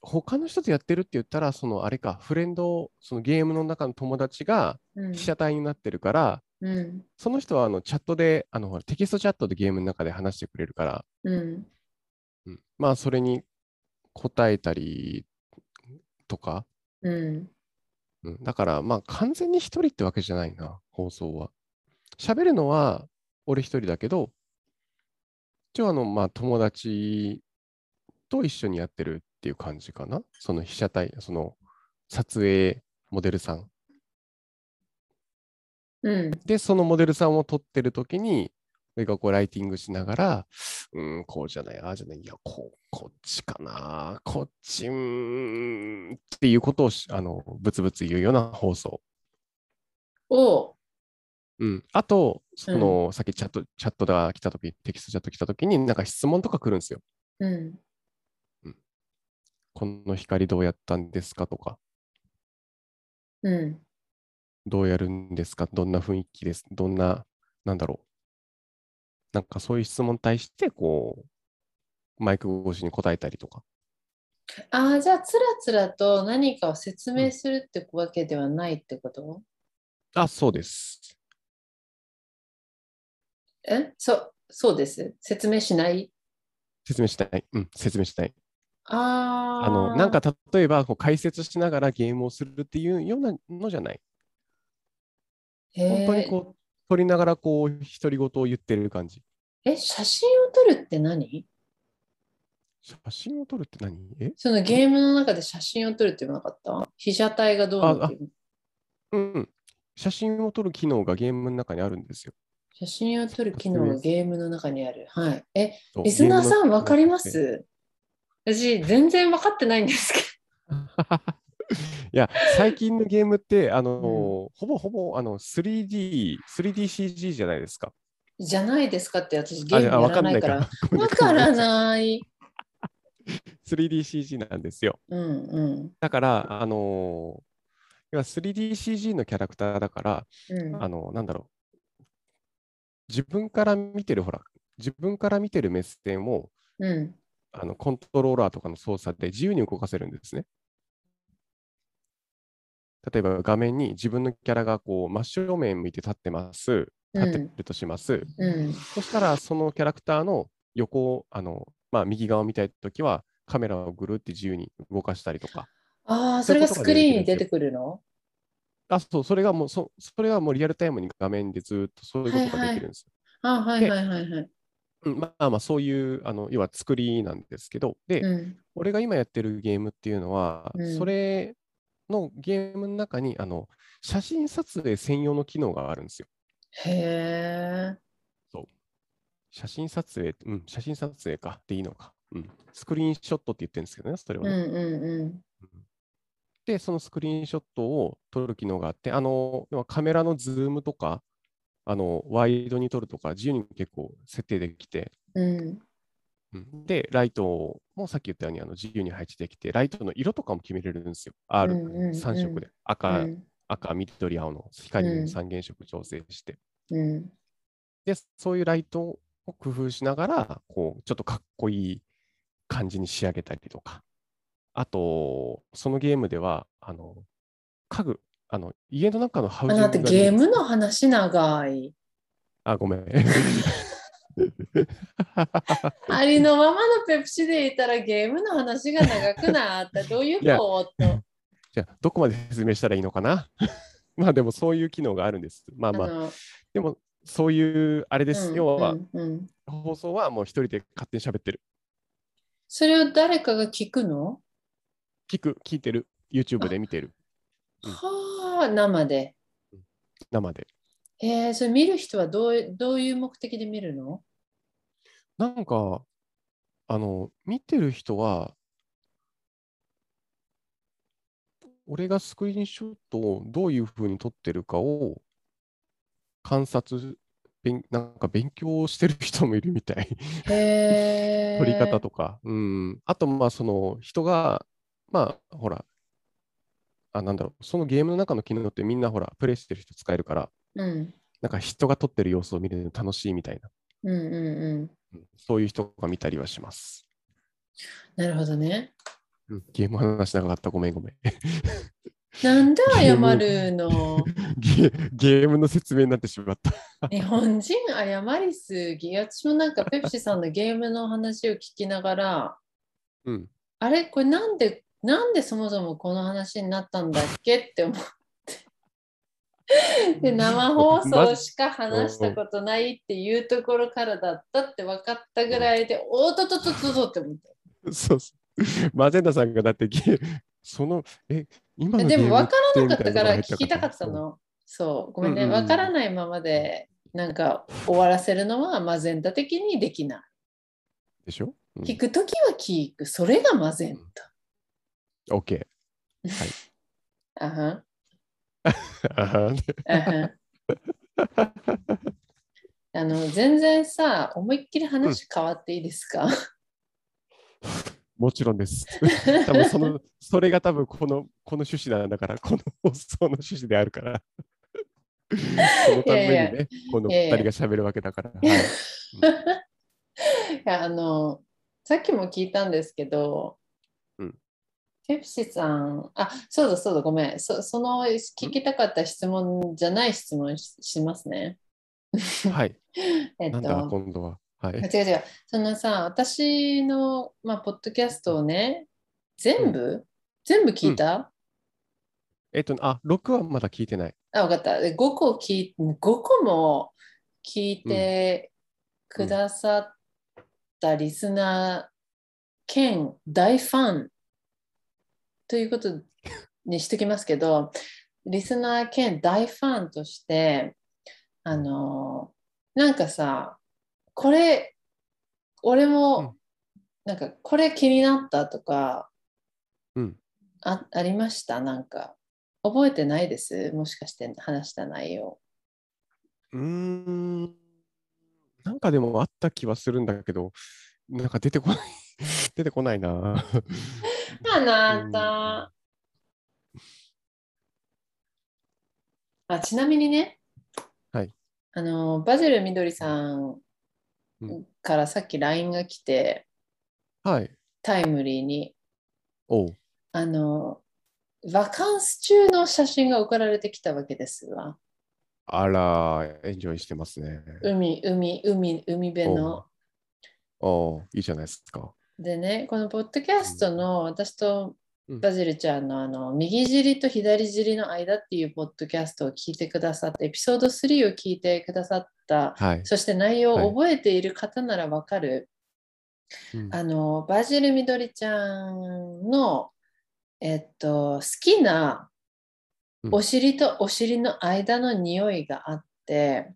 他の人とやってるって言ったら、そのあれか、フレンド、そのゲームの中の友達が
うん
被写体になってるから、
うん。
その人はあのチャットで、あのテキストチャットでゲームの中で話してくれるから、
うん。
うんまあそれに答えたりとか、
うん。
うん、だからまあ完全に一人ってわけじゃないな、放送は。喋るのは俺一人だけど、一応あの、まあ友達と一緒にやってるっていう感じかな？その被写体、その撮影モデルさん。
うん。
で、そのモデルさんを撮ってる時に、俺がこうライティングしながら、うん、こうじゃない、ああじゃない、いや、こう、こっちかな、こっち、うーん、っていうことをしあの、ぶつぶつ言うような放送。
おう。
うん、あと、その、さっきチャット、チャットが来たとき、テキストチャット来たときに、なんか質問とか来るんですよ。
うん。
この光どうやったんですかとか、
うん。
どうやるんですか？どんな雰囲気です？どんな、なんだろう。なんかそういう質問に対して、こう、マイク越しに答えたりとか。
ああ、じゃあ、つらつらと何かを説明するってわけではないってこと、
あ、そうです。
え？そう、そうです。説明しない？
説明したい。うん、説明したい。
ああ。
あの、なんか例えば、こう解説しながらゲームをするっていうようなのじゃない。本当にこう、撮りながらこう、独り言を言ってる感じ。
え、写真を撮るって何？
写真を撮るって何？え？
そのゲームの中で写真を撮るって言わなかった？被写体がどうなってる
うんうん。写真を撮る機能がゲームの中にあるんですよ。
写真を撮る機能がゲームの中にある。はい。え、リスナーさんわかります？私、全然分かってないんですけ
いや、最近のゲームって、あのーほぼほぼあの 3D、3DCG じゃないですか。
ど。じゃないですかって私ゲーム
あ、
や
らんない
から。わからない。
3DCG なんですよ。
うんうん
だから、あのー要は 3DCG のキャラクターだから、
うん。
あの、なんだろう。自分から見てる、ほら、自分から見てる目線を、
うん。
あのコントローラーとかの操作で自由に動かせるんですね。例えば画面に自分のキャラがこう真正面向いて立ってます。立ってるとします。
うん。
そしたらそのキャラクターの横を、あのまあ、右側を見たいときはカメラをぐるって自由に動かしたりとか。
ああ、
そ
れがスクリーンに出てくるの？
あ、そう、それがもう、そそれはもうリアルタイムに画面でずっとそういうことができるんですよ。
あはいはいはいはい。
うんまあまあ、そういう、あの要は作りなんですけど、で、
うん。
俺が今やってるゲームっていうのは、
うん
それのゲームの中にあの写真撮影専用の機能があるんですよ。
へえ。
写真撮影、うん、写真撮影かでいいのか。うん。スクリーンショットって言ってるんですけどね、それはね。
うんうんうん。
で、そのスクリーンショットを撮る機能があって、あの、カメラのズームとか、あの、ワイドに撮るとか、自由に結構設定できて、
うん。
うんで、ライトもさっき言ったようにあの自由に配置できて、ライトの色とかも決めれるんですよ。R、
うんうんうん
3色で。
う
赤、
ん
赤、緑、青の光
うん
の三原色調整して。
うん。
で、そういうライトを工夫しながら、こう、ちょっとかっこいい感じに仕上げたりとか。あと、そのゲームでは、あの、家具、あの、家の中のハウ
あ
ジングが
だってゲームの話長い。
あ、ごめん。
ありのままのペプシでいたらゲームの話が長くなった。どういうこと？
じゃあ、どこまで説明したらいいのかな？まあでもそういう機能があるんです。まあまあ、
あの
でもそういうあれです。
うん
要は、
うんうん
放送はもう一人で勝手に喋ってる。
それを誰かが聞くの？
聞く、聞いてる。YouTube で見てる。うん
はあ、生で。
生で。
えー、それ見る人はどうどういう目的で見るの？
なんか、あの、見てる人は、俺がスクリーンショットをどういうふうに撮ってるかを観察、勉なんか勉強してる人もいるみたい。撮り方とか。うん。あと、まあ、その人が、まあ、ほら、あ、なんだろう、そのゲームの中の機能ってみんなほら、プレイしてる人使えるから、
うん。
なんか人が撮ってる様子を見るの楽しいみたいな、
うんうんうん。
うんそういう人が見たりはします。
なるほどね。
うん、ゲーム話長かった。ごめんごめん。
なんで謝るの？
ゲゲームの説明になってしまった。
日本人謝りすぎ。私もなんかペプシさんのゲームの話を聞きながら、
うん。
あれ？これなんでなんでそもそもこの話になったんだっけって思って で生放送しか話したことないっていうところからだったって分かったぐらいで、おっとっとっとっとって思った。
そうそう。マゼンダさんがだって、きその、え、今の
でも分からなかったから聞きたかったの。そう、ごめんね。分からないままでなんか終わらせるのはマゼンタ的にできない。
でしょ、うん、
聞くときは聞く。それがマゼンタ。
?OK。
あはん。
あはん
あはんあの全然さ、思いっきり話変わっていいですか、
もちろんです。多分その、それが多分この、この趣旨なんだから、この放送の趣旨であるから。そのためにね、
いやいや
この
いやいや
二人が喋るわけだから。
あのさっきも聞いたんですけど、
うん
ペプシさん、あそうだそうだ、ごめんそ、その聞きたかった質問じゃない質問ししますね。
はい。
えっ
なんだ、
と、
今度は。はい。
違う違う、そのさ、私の、まあ、ポッドキャストをね、全部、全部聞いた、
えっと、あ、6はまだ聞いてない。
あ、わかった。5個聞い、5個も聞いてくださったリスナー兼大ファンということにしときますけど、リスナー兼大ファンとして、あの、なんかさ、これ、俺
うん
も、なんかこれ気になったとか、
うん。
あありました？なんか。覚えてないです？もしかして話した内容。
うーん。なんかでもあった気はするんだけど、なんか出てこない。出てこないな。
あなた。あちなみにね、
はい
あのバジルみどりさん
うん
からさっき LINE が来て、
はい。
タイムリーに、
おう。
あの、バカンス中の写真が送られてきたわけですわ。
あら、エンジョイしてますね。
海、海、海、海辺の。
おういいじゃないですか。
でね、このポッドキャストの私と
うん
バジルちゃんのあの右尻と左尻の間っていうポッドキャストを聞いてくださった、エピソード3を聞いてくださった、
はい。
そして内容を覚えている方ならわかる、
うん。
あのバジルみどりちゃんの、えっと、好きな
うん。
お尻とお尻の間の匂いがあって、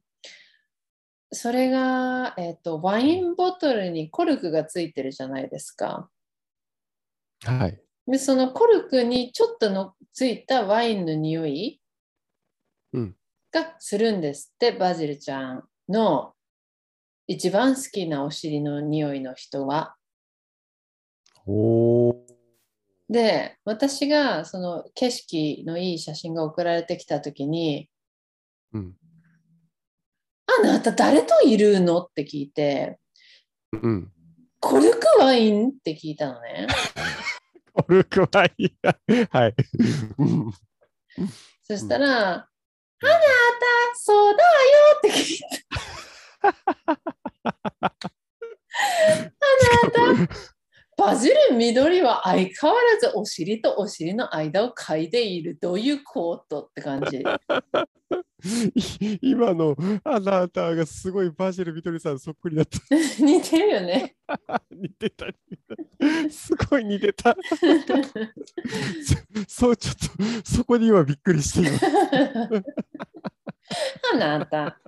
それが、えっと、ワインボトルにコルクがついてるじゃないですか。
はい。
でそのコルクにちょっとのついたワインの匂い
うん
がするんですって、バジルちゃんの一番好きなお尻の匂いの人は。で、私がその景色のいい写真が送られてきたときに、
うん。
あなた誰といるの？って聞いて、
うん。
コルクワインって聞いたのね。
コルクはいいや。はい。う ん
そしたら、あなた、そうだよって聞いた。あなた、バジル緑は相変わらずお尻とお尻の間を嗅いでいる。どういうことって感じ。
い 今のあなたがすごいバジルみどりさんそっくりだった。
似てるよね。
似てた。似てたすごい似てた。そそう、ちょっと、そこに今びっくりしてい
あなた。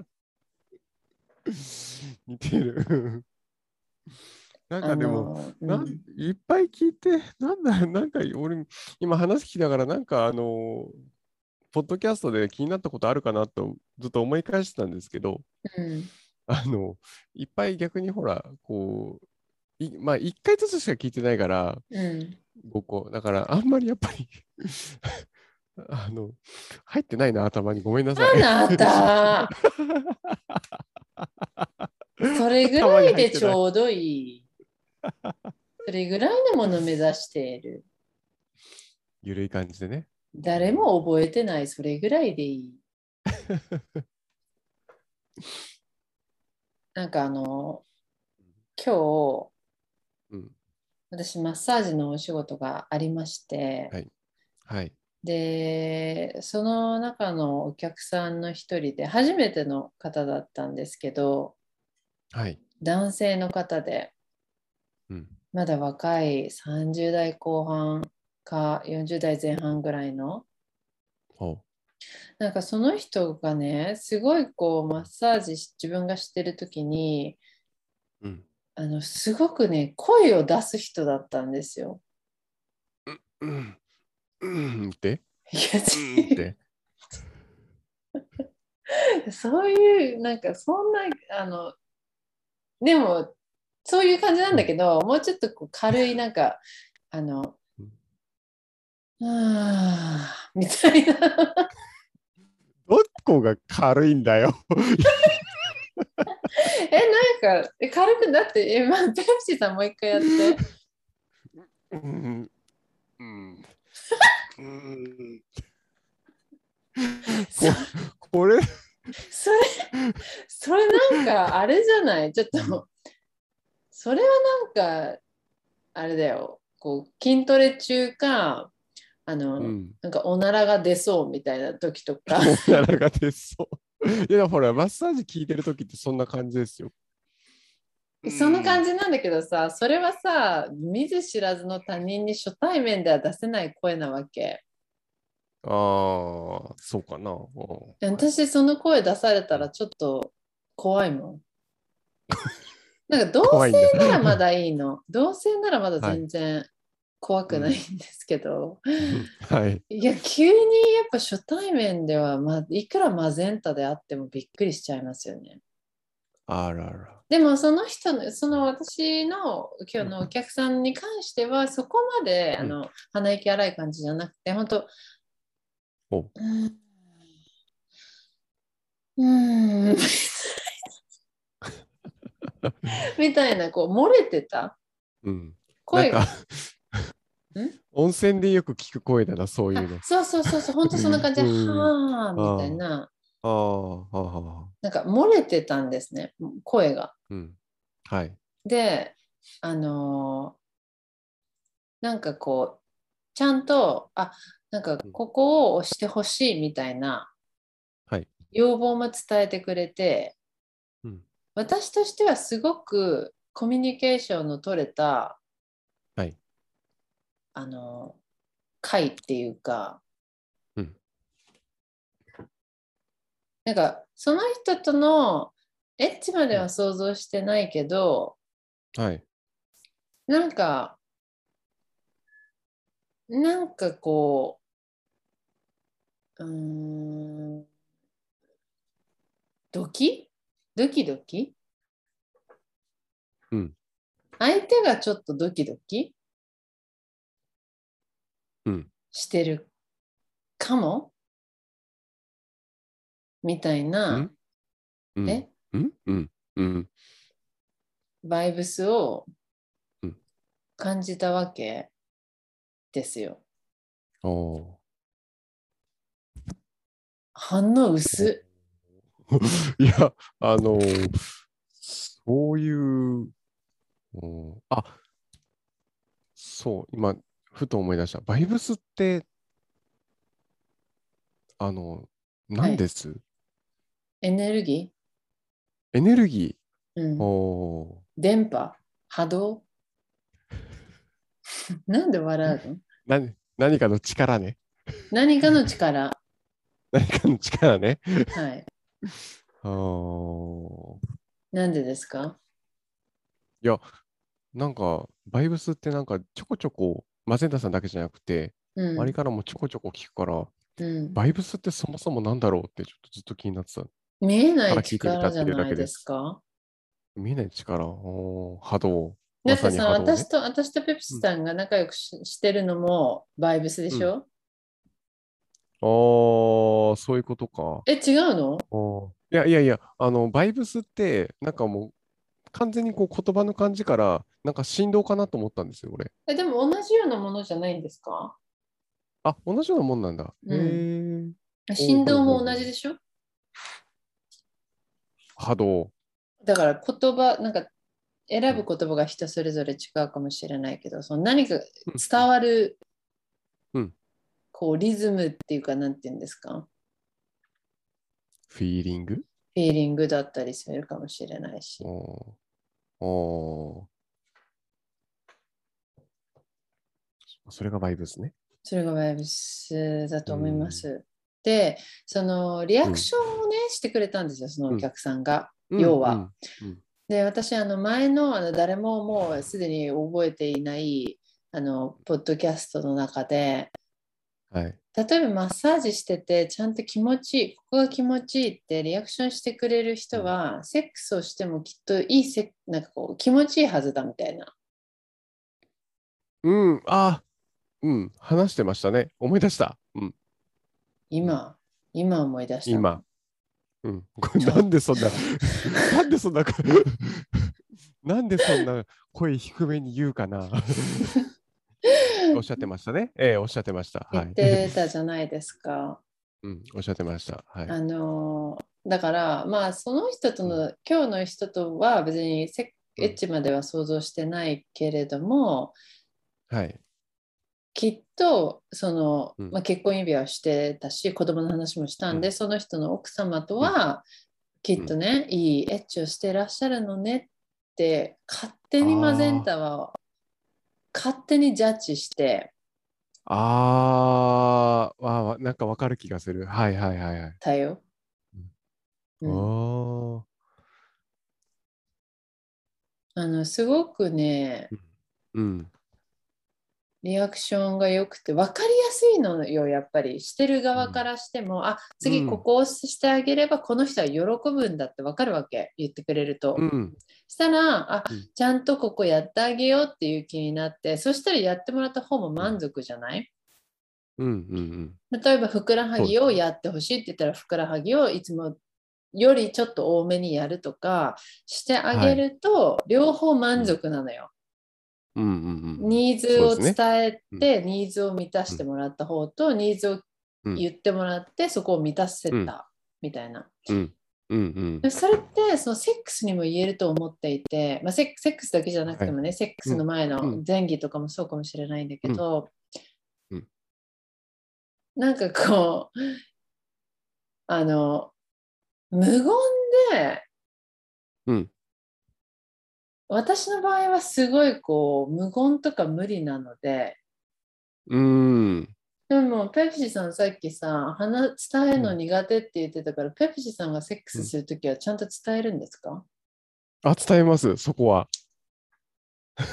似てる。なん
あ
かでも、
の、う
なんいっぱい聞いて、なんだ、なんか俺、今話聞きながら、なんかあの、ポッドキャストで気になったことあるかなとずっと思い返してたんですけど、
うん
あの、いっぱい逆にほら、こう、いまあ、1回ずつしか聞いてないから、
うん
5個。だから、あんまりやっぱり あの、入ってないな、頭に。ごめんなさい。
あなた。それぐらいでちょうどいい。それぐらいのものを目指している。
ゆるい感じでね。
誰も覚えてない、それぐらいでいい。なんかあの、今日、
うん。
私マッサージのお仕事がありまして、
はいはい。
でその中のお客さんの一人で初めての方だったんですけど
はい。
男性の方で
うん。
まだ若い30代後半か40代前半ぐらいの
ほ
なんかその人がねすごいこうマッサージし自分がしてる時に
う。うん。
あのすごくね声を出す人だったんですよ。
うん。うんうんって？
そういうなんかそんなあのでもそういう感じなんだけど、もうちょっとこう軽いなんかあの
うん。
あーみたいな。
どこが軽いんだよ。
えなんかえ軽くだってえ、まあ、ペプシさんもう一回やって。
うん。うん。うん。ここれ、
それそれなんかあれじゃない？ちょっとそれはなんかあれだよこう筋トレ中かあの、
うん。
なんかおならが出そうみたいな時とか
おならが出そう。いや、ほら、マッサージ聞いてるときってそんな感じですよ。
そんな感
じ。
じなんだけどさそれはさ見ず知らずの他人に初対面では出せない声なわけ
ああ、そうかな。うん
私その声出されたらちょっと怖いもん なんか同性ならまだいいの。同性ならまだ全然怖くないんですけど、
はい。
いや急にやっぱ初対面では、まあ、いくらマゼンタであってもびっくりしちゃいますよね。
あらら。
でもその人のその私の今日のお客さんに関してはそこまで、
うん。
あの鼻息荒い感じじゃなくて本当
お。
うーん。うーん みたいなこう漏れてた？
うん。
声が
か、温泉でよく聞く声だな、そういうの
あ。そうそうそうそう本当そんな感じで、
うん
はあみたいな
ああ。
なんか漏れてたんですね声が。
うん。はい。
であのーなんかこうちゃんとあなんか
うん
ここを押してほしいみたいな
はい
要望も伝えてくれて、
うん
私としてはすごくコミュニケーションの取れた、
はい。
あの会っていうか、
うん。
なんかその人とのエッチまでは想像してないけど、
はい。
なんか、なんかこう、うーん、ドキ？ドキドキ？
うん。
相手がちょっとドキドキ？
うん。
してるかも？みたいな、
うん？
え？
うん？うん。うん。
バイブスを
うん
感じたわけですよ。
おー
反応薄っ。
いや、あのーそういう、うんあそう、今、ふと思い出した。バイブスって、あの、何です、
エネルギ
エネルギ
ー、うん
ー。お
電波？波動？なんで笑うの？
ー何何かの力ね。
何かの力。
何かの力ね。
はい。なんでですか？
なんか、バイブスってなんかちょこちょこ、マゼンタさんだけじゃなくて、
うん。
周りからもちょこちょこ聞くから、
うん、
バイブスってそもそもなんだろうってちょっとずっと気になってた。
見えない力じゃ
っていうだけで
ないですすか？
見えない力、おー波動。
だってさ、
まね。
私と私とペプシさんが仲良くし,、してるのもバイブスでしょ、
あー、そういうことか。
え、違うの？
おーいやいやいや、あの、バイブスって、なんかもう、完全にこう言葉の感じから、なんか振動かなと思ったんですよ、俺。
えでも同じようなものじゃないんですか？
あ、同じようなもんなんだ。
うん
へえ。
振動も同じでしょ？
波動。
だから言葉、なんか選ぶ言葉が人それぞれ違うかもしれないけど、その何か伝わる、
うん
こうリズムっていうか、なんていうんですか、
フィーリング？
フィーリングだったりするかもしれないし。
おーおーそれがバイブですね。
それがバイブスだと思います。で、そのリアクションをね、してくれたんですよ、そのお客さんが。要は。
うんうん
で、私、あの前のあの誰ももうすでに覚えていないあのポッドキャストの中で、
はい。
例えばマッサージしてて、ちゃんと気持ちいい、ここが気持ちいいってリアクションしてくれる人は、セックスをしてもきっといいセなんかこう気持ちいいはずだみたいな。
うん、あうん、話してましたね。思い出した。うん、
今、今思い出した。
今。うん、これなんでそんな、なんでそんな、なんでそんな声低めに言うかな。おっしゃってましたね。ええ、おっしゃってました。はい
言っ。てたじゃないですか。
うん、おっしゃってました。はい。
あのだからまあその人との、今日の人とは別にセ
うん
エッチまでは想像してないけれども、
はい。
きっとその、
うん
まあ、結婚指輪をしてたし子供の話もしたんで、
うん
その人の奥様とは、きっとね、いいエッチをしてらっしゃるのねって勝手にマゼンタは勝手にジャッジして
あー、わわなんかわかる気がする。はいはいはいはい。
たよ。
あ
うん
ー
あのすごくね
うん。
リアクションが良くて分かりやすいのよやっぱりしてる側からしても、あ次ここをしてあげればこの人は喜ぶんだって分かるわけ言ってくれると、
うん。
したらあ
うん
ちゃんとここやってあげようっていう気になってそしたらやってもらった方も満足じゃない？
うんうんうん。
例えばふくらはぎをやってほしいって言ったらふくらはぎをいつもよりちょっと多めにやるとかしてあげると、両方満足なのよ。ニーズを伝え
ね。
て、ニーズを満たしてもらった方と、ニーズを
うん
言ってもらって、そこを満たせたみたいな。
うん。うんうん。
それってそのセックスにも言えると思っていて、まあ、セックスだけじゃなくてもね、セックスの前
う
の
ん
前儀とかもそうかもしれないんだけど、
うんうん
なんかこうあの無言で
うん
私の場合はすごいこう無言とか無理なので
うん。
でもペプシさんさっきさ話伝えるの苦手って言ってたから、ペプシさんがセックスするときはちゃんと伝えるんですか、
あ、伝えます、そこは。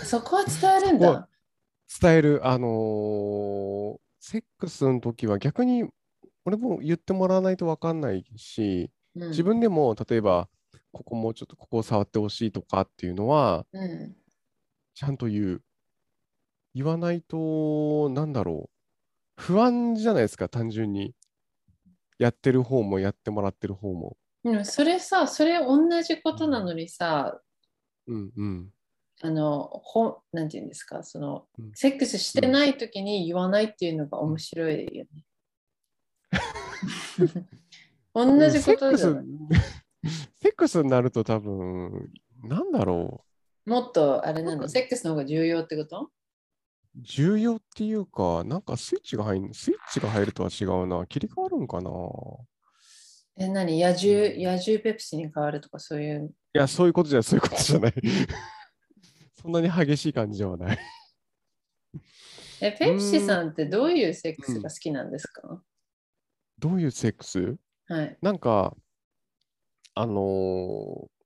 そこは伝えるんだ。
伝える、あのーセックスの時は逆に、俺も言ってもらわないと分かんないし、
うん
自分でも例えば、ここもうちょっとここを触ってほしいとかっていうのは、
うん
ちゃんと言う。言わないと、なんだろう。不安じゃないですか、単純に。やってる方もやってもらってる方も。
うん、それさ、それ同じことなのにさ、
うんうん。
あの、ほなんていうんですか、その
うん、
セックスしてない時に言わないっていうのが面白いよね。同じことじゃない。
スになると多分、なんだろ
もっとあれなの、セックスの方が重要ってこと？
う。重要っていうか、なんかスイッチが入ん、スイッチが入るとは違うな。切り替わるんかな？い
え、何？野獣、野獣ペプシに変わるとかそういう？
や、そういうことじゃない、そういうことじゃない。そんなに激しい感じではない。
え、ペプシさんってどういうセックスが好きなんですか、
どういうセックス？
はい。
なんか、あのー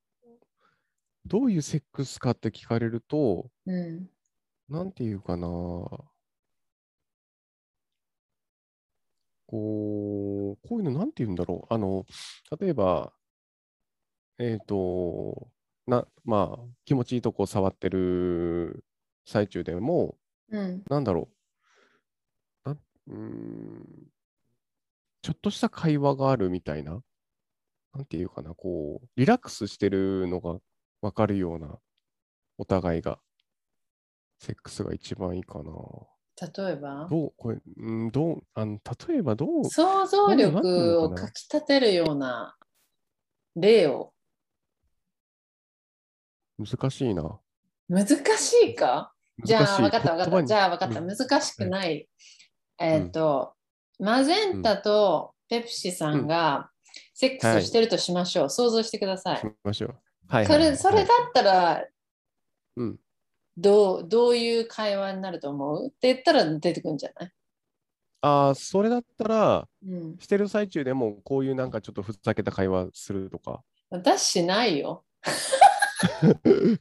どういうセックスかって聞かれると、
うん。
なんていうかな。こう、こういうのなんて言うんだろう。あの、例えば、えっと、な、まあ、気持ちいいとこ触ってる最中でも、
うん。
なんだろう。なんうーん、ちょっとした会話があるみたいな。なんていうかな、こう、リラックスしてるのがわかるような、お互いが。セックスが一番いいかな。
例えば？
どう、これ、うん、どう、あの、例えばどう、
想像力を
のか
きたてるような例を。
難しいな。
難しいか？じゃあ、分かった分かった。じゃあ、分かった。
うん
難しくない。えっ、と、マゼンタとペプシさんがセックスをしてるとしましょう。想像してください。
しましょう。はい
そ
はいはい
れそれだったら
うん。
どう、どういう会話になると思うって言ったら出てくるんじゃない、
ああ、それだったら、
うん、
してる最中でもこういうなんかちょっとふざけた会話するとか。
私しないよ。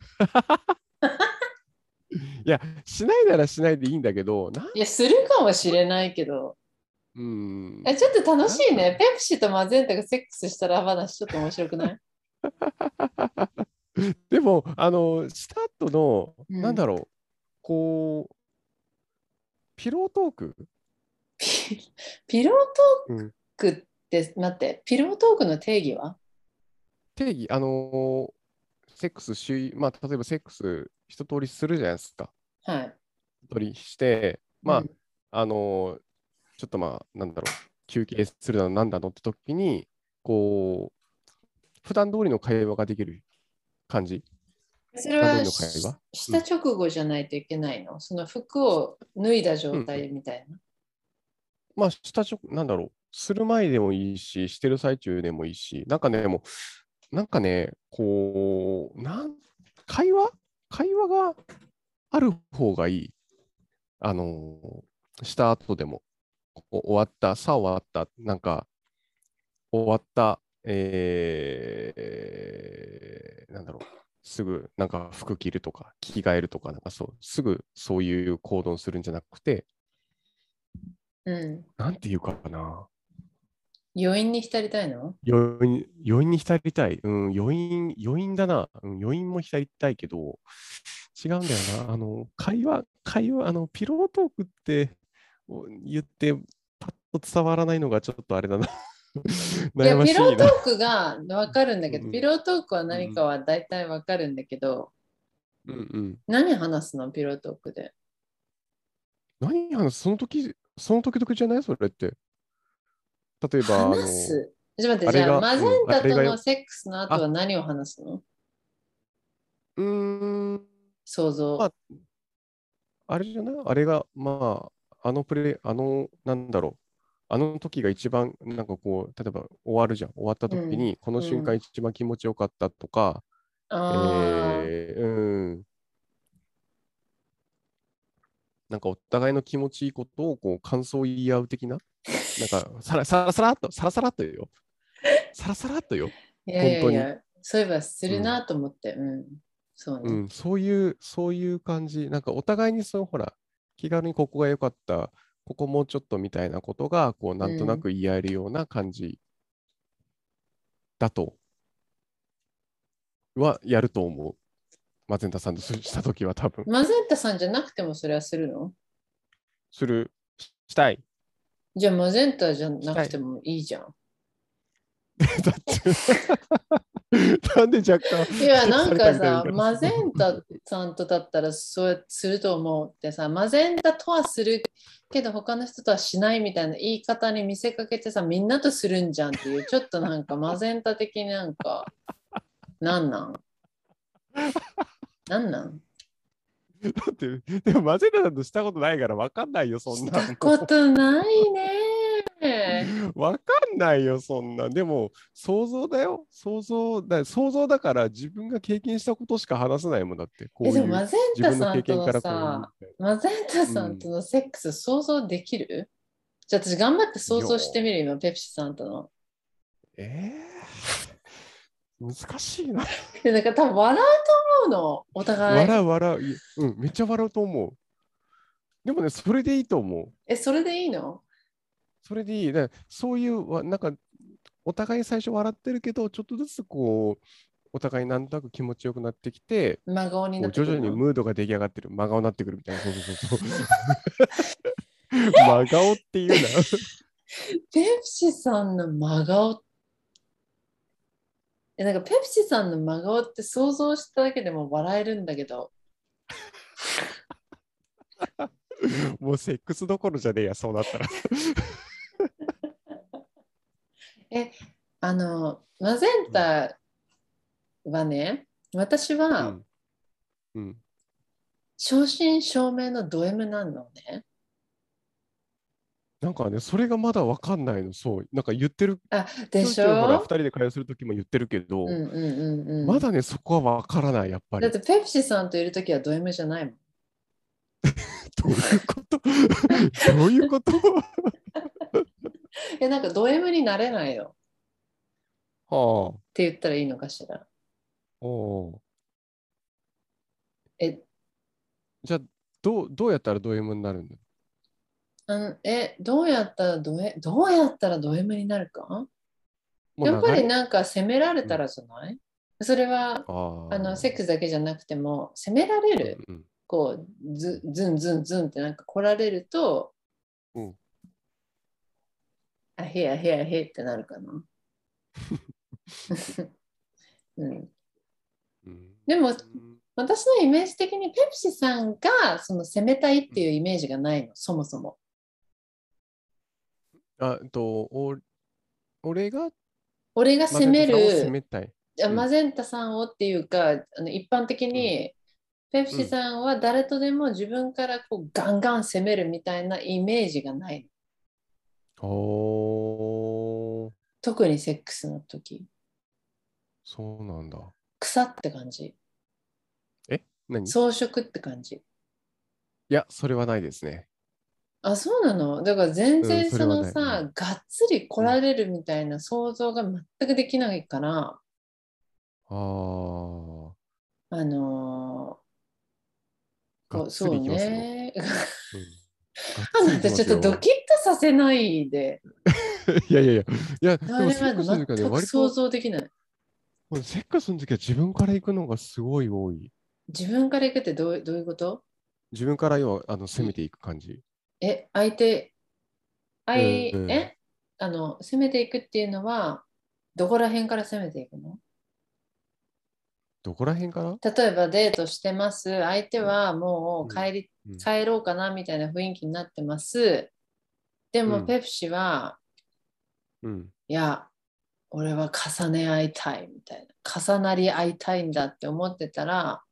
いや、しないならしないでいいんだけど、
いや、するかもしれないけど。
うん。
えちょっと楽しいね。ペプシとマゼンタがセックスしたら話ちょっと面白くない？
でも、あの、した後の、
うん
なんだろう、こう、ピロートーク、
ピ ピロートークって、待って、ピロートークの定義は？
定義、あのセックスし、まあ、例えばセックス一通りするじゃないですか。
はい。
一通りして、まあ、
うん
あのちょっとまあ、なんだろう、休憩するだの、なんだのって時に、こう、普段通りの会話ができる感じ？
それはしした直後じゃないといけないの、その服を脱いだ状態みたいな？
まあ、したちょ、なんだろう、する前でもいいし、してる最中でもいいし、なんかね、もう、なんかね、こう、なん、会話？会話がある方がいい。あのーした後でも、お終わった、さあ終わった、なんか、終わった、えー、なんだろう、すぐ、なんか服着るとか、着替えるとか、なんかそう、すぐそういう行動するんじゃなくて、
うん。
なんていうかな。
余韻に浸りたいの？
余韻余韻に浸りたい。うん、余韻、余韻だな。うん、余韻も浸りたいけど、違うんだよな。あの、会話、会話、あの、ピロートークってお言って、パッと伝わらないのがちょっとあれだな。
いや。ピロートークが分かるんだけど、
うん
ピロートークは何かは大体分かるんだけど、
うんうん。
何話すの？ピロートークで。
何話す？その時、その時々じゃない？それって。例えば、
話す？ちょっと待って、じゃあ、マゼンタとのセックスの後は何を話すの？
うーん、
想像。
まああれじゃない？あれが、まあ、あのプレイ、あの、なんだろう。あの時が一番、なんかこう、例えば終わるじゃん。終わった時に、この瞬間一番気持ちよかったとか、
あー
えーうん。なんかお互いの気持ちいいことをこう感想を言い合う的な、なんかさらさらさらっと、さらさらっとよ。さらさらっとよ。
いやいやい
本
や、そういえばするなと思って、うん、そうね。
うん、そういう、そういう感じ。なんかお互いにそう、ほら、気軽にここが良かった、ここもうちょっとみたいなことが、こう、なんとなく言い合えるような感じだと、はやると思う。マゼンタさんとすしたときは多分、
マゼンタさんじゃなくてもそれはするの？
する、ししたい。
じゃあマゼンタじゃなくてもいいじゃん。
だって、なんで若干、
いや、な。んかさ、マゼンタさんとだったらそうすると思うってさ、マゼンタとはするけど他の人とはしないみたいな言い方に見せかけてさ、みんなとするんじゃんっていう、ちょっとなんかマゼンタ的になんか、なんなん？なんなん？
だって、でもマゼンタさんとしたことないから分かんないよ、そんな
したことないね。
わかんないよ、そんな。でも、想像だよ。想像だ、想像だから自分が経験したことしか話せないもんだって。こう
え、
いう
でもマゼンタさんとのさ、マゼンタさんとのセックス想像できる、じゃあ私頑張って想像してみる今、ペプシさんとの。
えー、難しいな。
で なんか多分笑うと思うの、お互い。
笑う笑う。いうん、めっちゃ笑うと思う。でもね、それでいいと思う。
え、それでいいの？
それでいい。だそういうわ、なんか、お互い最初笑ってるけど、ちょっとずつこう、お互いなんとなく気持ちよくなってきて、
真顔に
こう
なってくるの？
徐々にムードが出来上がってる。真顔になってくるみたいな。そうそうそうそう。真顔っていうな。
ペプシさんの真顔え、なんかペプシさんの真顔って想像しただけでも笑えるんだけど、
もうセックスどころじゃねえや、そうなったら。
あの、マゼンタはね、私は、
うんうん。
正真正銘のド M なのね。
なんかね、それがまだわかんないの。そう。なんか言ってる。
あ、でし
ちょ？いちょいほら、二
ょ
人で会話するときも言ってるけど、
うんうんうんうん。
まだね、そこはわからない、やっぱり。
だってペプシさんといるときはド M じゃないもん。
どういうこと？どういうこと？
え、なんかド M になれないよっ
はあ。
て言ったらいいのかしら？
おう
え、
じゃあ、どう、どうやったらド M になるんだ
あのえ、どうやったらド M、どうやったらド M になるか？やっぱりなんか責められたらじゃない、それは
あ
あのセックスだけじゃなくても責められる、
うんうん。
こうズズンズンズンってなんか来られると、
うん
あへやへやへってなるかな。うん、
うん。
でも
うん。
私のイメージ的にペプシさんがその攻めたいっていうイメージがないの、そもそも。
あと、お俺が
俺が攻めるマゼンタさんをっていうかあの一般的に、ペプシさんは誰とでも自分からこうガンガン攻めるみたいなイメージがないの
おー、
特にセックスの時。
そうなんだ。
草って感じ。
え？何？い
装飾って感じ。
や、それはないですね。
あそうなの？だから全然
うんそ
のさ、がっつり来られるみたいな想像が全くできないから、
あー、
あのーこう
がっつ
そう
りいきますよ。
ね。
うん
あなたちょっとドキッとさせないで。
いやいやいや、いや、でもセックスの
は
時はね、
想
と、
像できない。
セックスの時は自分から行くのがすごい多い。
自分から行くってどうどういうこと？
自分から要はあの攻めていく感じ。
え、相手、あい
うんうん。
え、あの、攻めていくっていうのは、どこら辺から攻めていくの？
どこら辺から
例えばデートしてます。相手はもう帰り、
うん
帰ろうかなみたいな雰囲気になってます。でも、
うん
ペプシは、
うん。
いや、俺は重ね合いたいみたいな。重なり合いたいんだって思ってたら、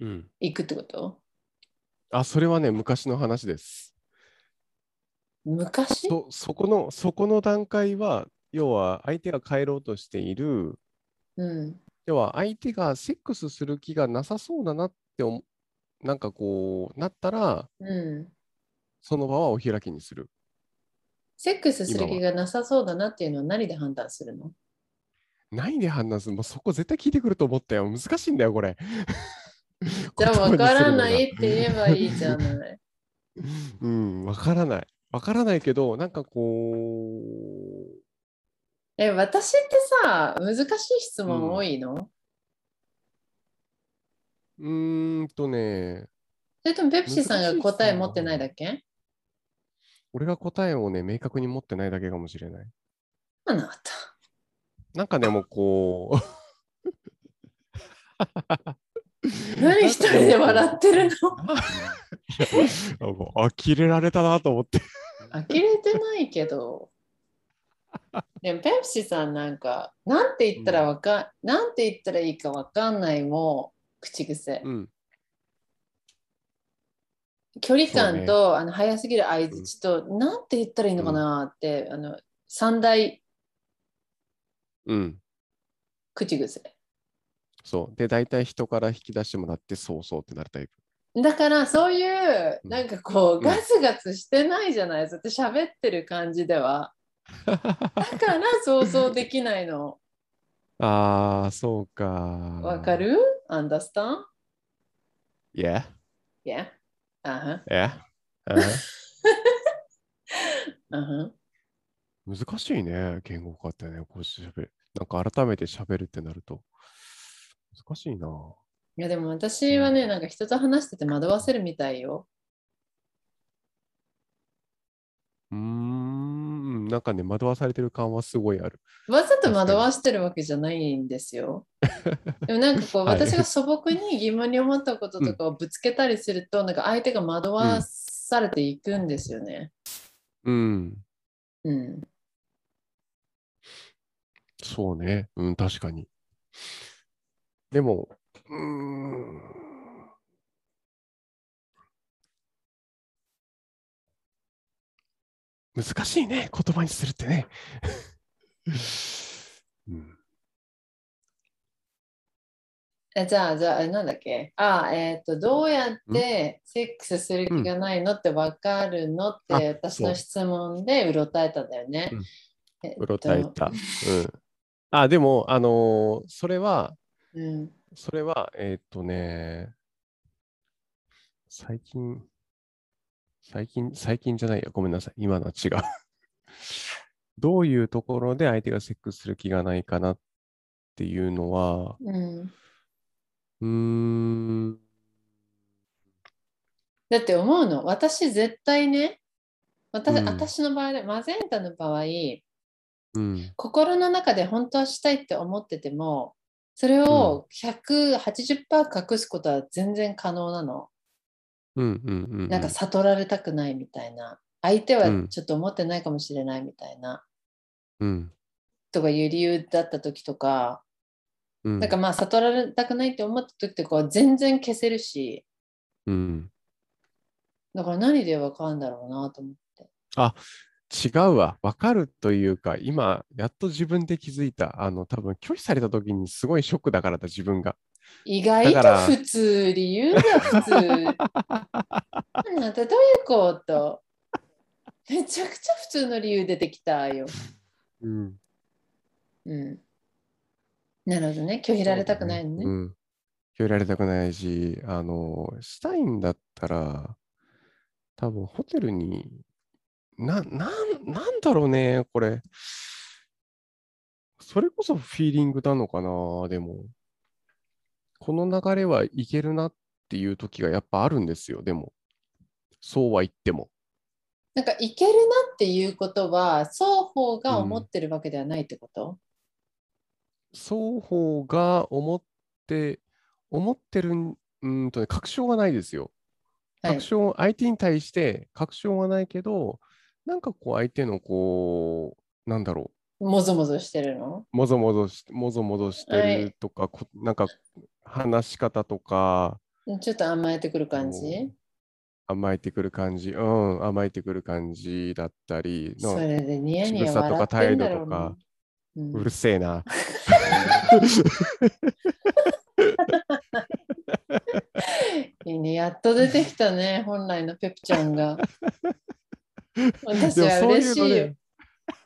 うん。
行くってこと？
あ、それはね、昔の話です。
昔？
そそこの、そこの段階は、要は相手が帰ろうとしている、
うん。
要は相手がセックスする気がなさそうだなって思なんかこうなったら、
うん。
その場はお開きにする。
セックスする気がなさそうだなっていうのは何で判断するの？
何で判断するもうそこ絶対聞いてくると思ったよ。難しいんだよ、これ。
じゃあ分からないって
言
言えばいいじゃない。
うん、わからない。わからないけど、なんかこう、
え、私ってさ、難しい質問多いの、
うーんとね、
それともペプシさんが答え持ってないだけ？
俺が答えをね、明確に持ってないだけかもしれない。
あなた。
なんかでもこう、
何一人で笑ってるの？
呆れられたなと思って。
呆れてないけど。でもペプシさんなんか、なんて言ったらわか、なんて言ったらいいかわかんないもう口癖。
うん。
距離感と、あの速すぎる相づちと、なんて言ったらいいのかなって、あの三大
うん。
口癖。
そう。で、大体人から引き出してもらって、そうそうってなるタイプ。
だからそういう
うん
なんかこう、
ん
ガツガツしてないじゃないそうやって喋ってる感じでは。だから想像できないの。
ああ、そうか。
わかる ?Understand?
?Yeah,
Yeah. あは
yeah. あ
あは
難しいね、言語化ってね、こうしゃべる。なんか改めて喋るってなると。難しいな。
いやでも私はね、なんか人と話してて惑わせるみたいよ。
うーん、なんかね、惑わされてる感はすごいある。
わざと惑わしてるわけじゃないんですよ。でもなんかこう、
はい
私が素朴に疑問に思ったこととかをぶつけたりすると、なんか相手が惑わされていくんですよね。
うん、
うん。
そうね。うん、確かに。でも、うーん、難しいね、言葉にするってね。うん、
えじゃあ、じゃあ、えなんだっけ？あ、えっ、と、どうやってセックスする気がないのって分かるのって、
あ
私の質問でうろたえたんだよね。
うん
えっと
うろたえた。うん。あ、でも、あのーそれは、
うん。
それは、えーっとね、最近、最近、最近じゃないや、ごめんなさい。今のは違う。どういうところで相手がセックスする気がないかなっていうのは、
うん。
ん、
だって思うの、私絶対ね、私,、
うん
私の場合で、マゼンタの場合、
うん、
心の中で本当はしたいって思ってても、それを180%隠すことは全然可能なの。
うん、うん、うん。
なんか悟られたくないみたいな。相手は
うん
ちょっと思ってないかもしれないみたいな。
うん、
とかいう理由だった時とか、
うん、
なんかまあ悟られたくないって思った時ってこう全然消せるし、
うん。
だから何でわかるんだろうなと思って。
違うわ。わかるというか、今、やっと自分で気づいた。あの、多分拒否された時にすごいショックだからだ、自分が。
意外と普通理由だ、普通。あなたどういうこと？めちゃくちゃ普通の理由出てきたよ。
うん。
うん。なるほどね。拒否られたくないのね。
うん。拒否られたくないし、あの、したいんだったら、多分ホテルに、な、なん、なんだろうね、これ。それこそフィーリングなのかな、でも。この流れはいけるなっていう時がやっぱあるんですよ、でも。そうは言っても。
なんかいけるなっていうことは双方が思ってるわけではないってこと、
双方が思って、思ってるん、うーんとね、確証がないですよ。
はい
確証、相手に対して確証はないけど、なんかこう相手のこう、なんだろ
もぞもぞしてるの？
う、もぞもぞし、もぞもぞして
はい
るとか、こなんか話し方とか、
ちょっと甘えてくる感じ？
こ甘えてくる感じ、うん、甘えてくる感じだったりの、
それでニヤニヤ
仕草とか態度とか。
な。うん。
うるせえな。
いいね、やっと出てきたね、本来のペプちゃんが。私は嬉しいよ。
い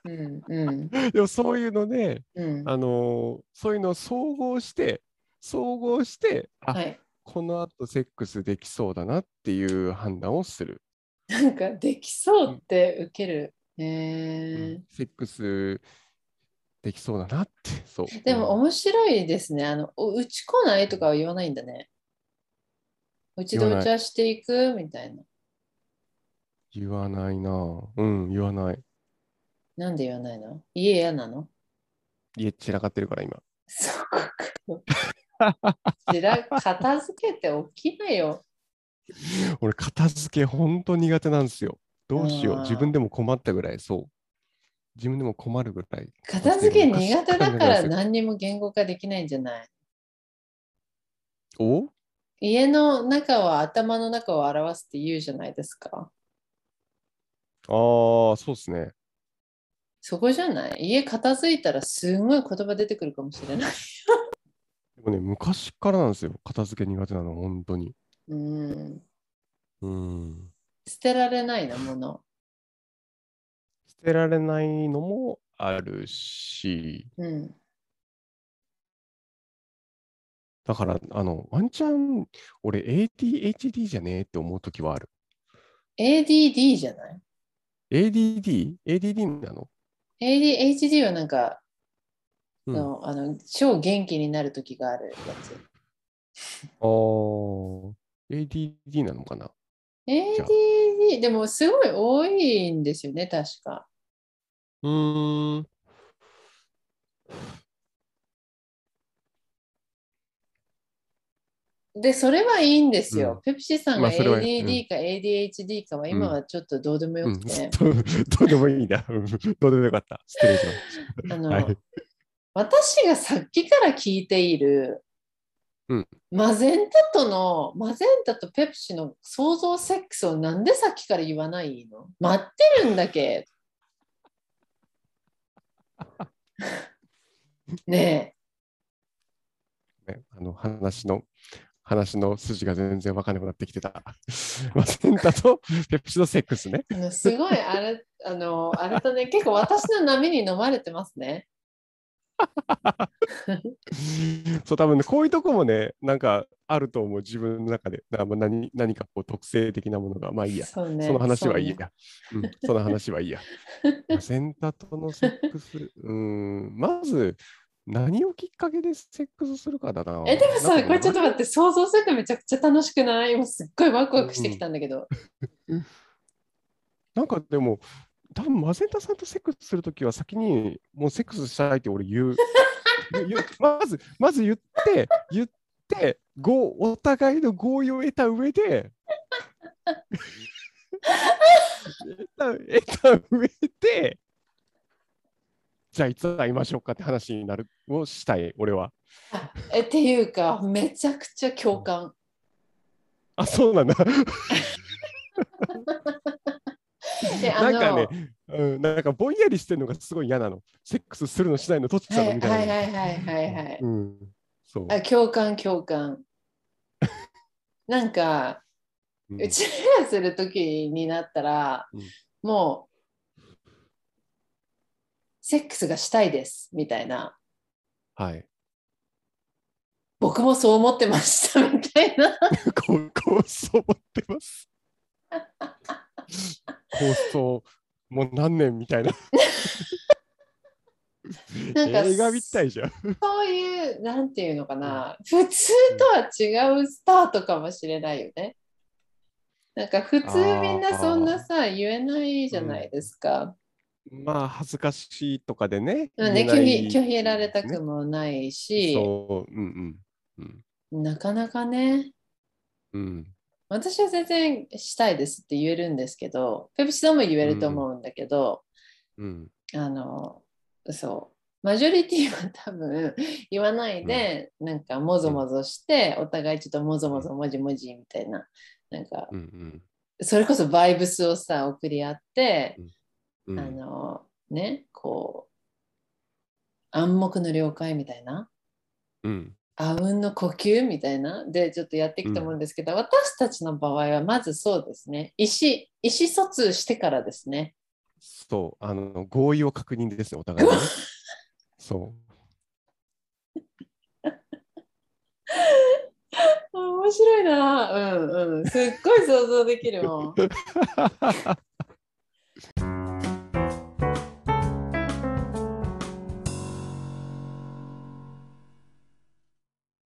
う
んうん
でもそういうので、
うん。
あのーそういうのを総合して、総合して、あ、
はい。
この後セックスできそうだなっていう判断をする。
なんかできそうって受ける。え
セックスできそうだなって、そう。
ー、でも
うん
面白いですね。あの、おうち来ないとかは言わないんだね。うちでお茶していくみたいな。
言わないなぁ。うん、言わない。
なんで言わないの？家嫌なの？
家散らかってるから今。
そこか。片付けて起きなよ。
俺、片付け本当苦手なんですよ。どうしよう。自分でも困ったぐらい、そう。自分でも困るぐらい。
片付け苦手だから何にも言語化できないんじゃない？
お？
家の中は頭の中を表すって言うじゃないですか。
ああ、そうですね。
そこじゃない？家片付いたらすごい言葉出てくるかもしれない。
でもね、昔からなんですよ。片付け苦手なの、本当に。
うん。
うん。
捨てられないなもの。
捨てられないのもあるし、
うん。
だから、あの、ワンチャン、俺、ADHD じゃねえって思うときはある。
ADD じゃない
？ADD?ADD なの？
?ADHD はなんか、
うん
のあの超元気になる時があるやつ。
あー ADD なのかな
？ADD、でもすごい多いんですよね、確か。
うーん。
で、それはいいんですよ。
うん、
ペプシさんが ADD か ADHD かは今はちょっとどうでもよくて。
うんうん、どうでもいいな。どうでもよかった。失礼します。
あの、
はい、
私がさっきから聞いている、マゼンタとの、マゼンタとペプシの想像セックスをなんでさっきから言わないの？待ってるんだけ。ね
え。あの話の話の筋が全然わかんなくなってきてた。まあ、センタとペプシドセックスね。
すごいあれあのあれとね結構私の波に飲まれてますね。
そう、多分ね、こういうとこもね、なんかあると思う、自分の中で。なまあ何何かこう特性的なものが、まあいいや。
そうね。
その話はいい
そうね
や。うん、その話はいいや。まあセンタとのセックス、うん、まず、何をきっかけでセックスするかだな。
えでもさこれちょっと待って想像するとめちゃくちゃ楽しくない？今すっごいワクワクしてきたんだけど。
なんかでも、多分マゼンタさんとセックスするときは先にもうセックスしたいって俺言う。言う言うまず、まず言って、言って、ごお互いの合意を得た上で、得た得た上で、じゃあいつ会いましょうかって話になるをしたい、俺は。
あえっていうかめちゃくちゃ共感。
あ、そうなんだ。なんかね、うん、なんかぼんやりしてるのがすごい嫌なの。セックスするのしないのどっちな
はい
のみたいな。
はいはいはいはいはい。
うん、そう。
あ共感共感。なんか
うん
うちらする時になったら、
うん
もうセックスがしたいですみたいな
はい。
僕もそう思ってましたみたいな
こう、こうそう思ってます。構想、もう何年みたいな。
なんか
映画みたいじゃん。
そういうなんていうのかな普通とは違うスタートかもしれないよね。なんか普通みんなそんなさ言えないじゃないですか。
まあ、恥ずかしいとかでね。
うんね、拒否拒否られたく
ね
もないし、
そう、うんうん。うん
なかなかね
うん。
私は全然したいですって言えるんですけどペプシさんも言えると思うんだけど、
うん。
あのそうマジョリティは多分言わないで、なんかもぞもぞして、お互いちょっともぞもぞもじもじみたいななんか
うんうん。
それこそバイブスをさ送り合って、
うん
あのねこう暗黙の了解みたいな。
うん。
あうんの呼吸みたいな。でちょっとやっていくと思うんですけど、私たちの場合はまずそうですね。意思意思疎通してからですね。
そう、あの、合意を確認ですね、お互い。そ
あ面白いな。うんうん。すっごい想像できるもん。
う。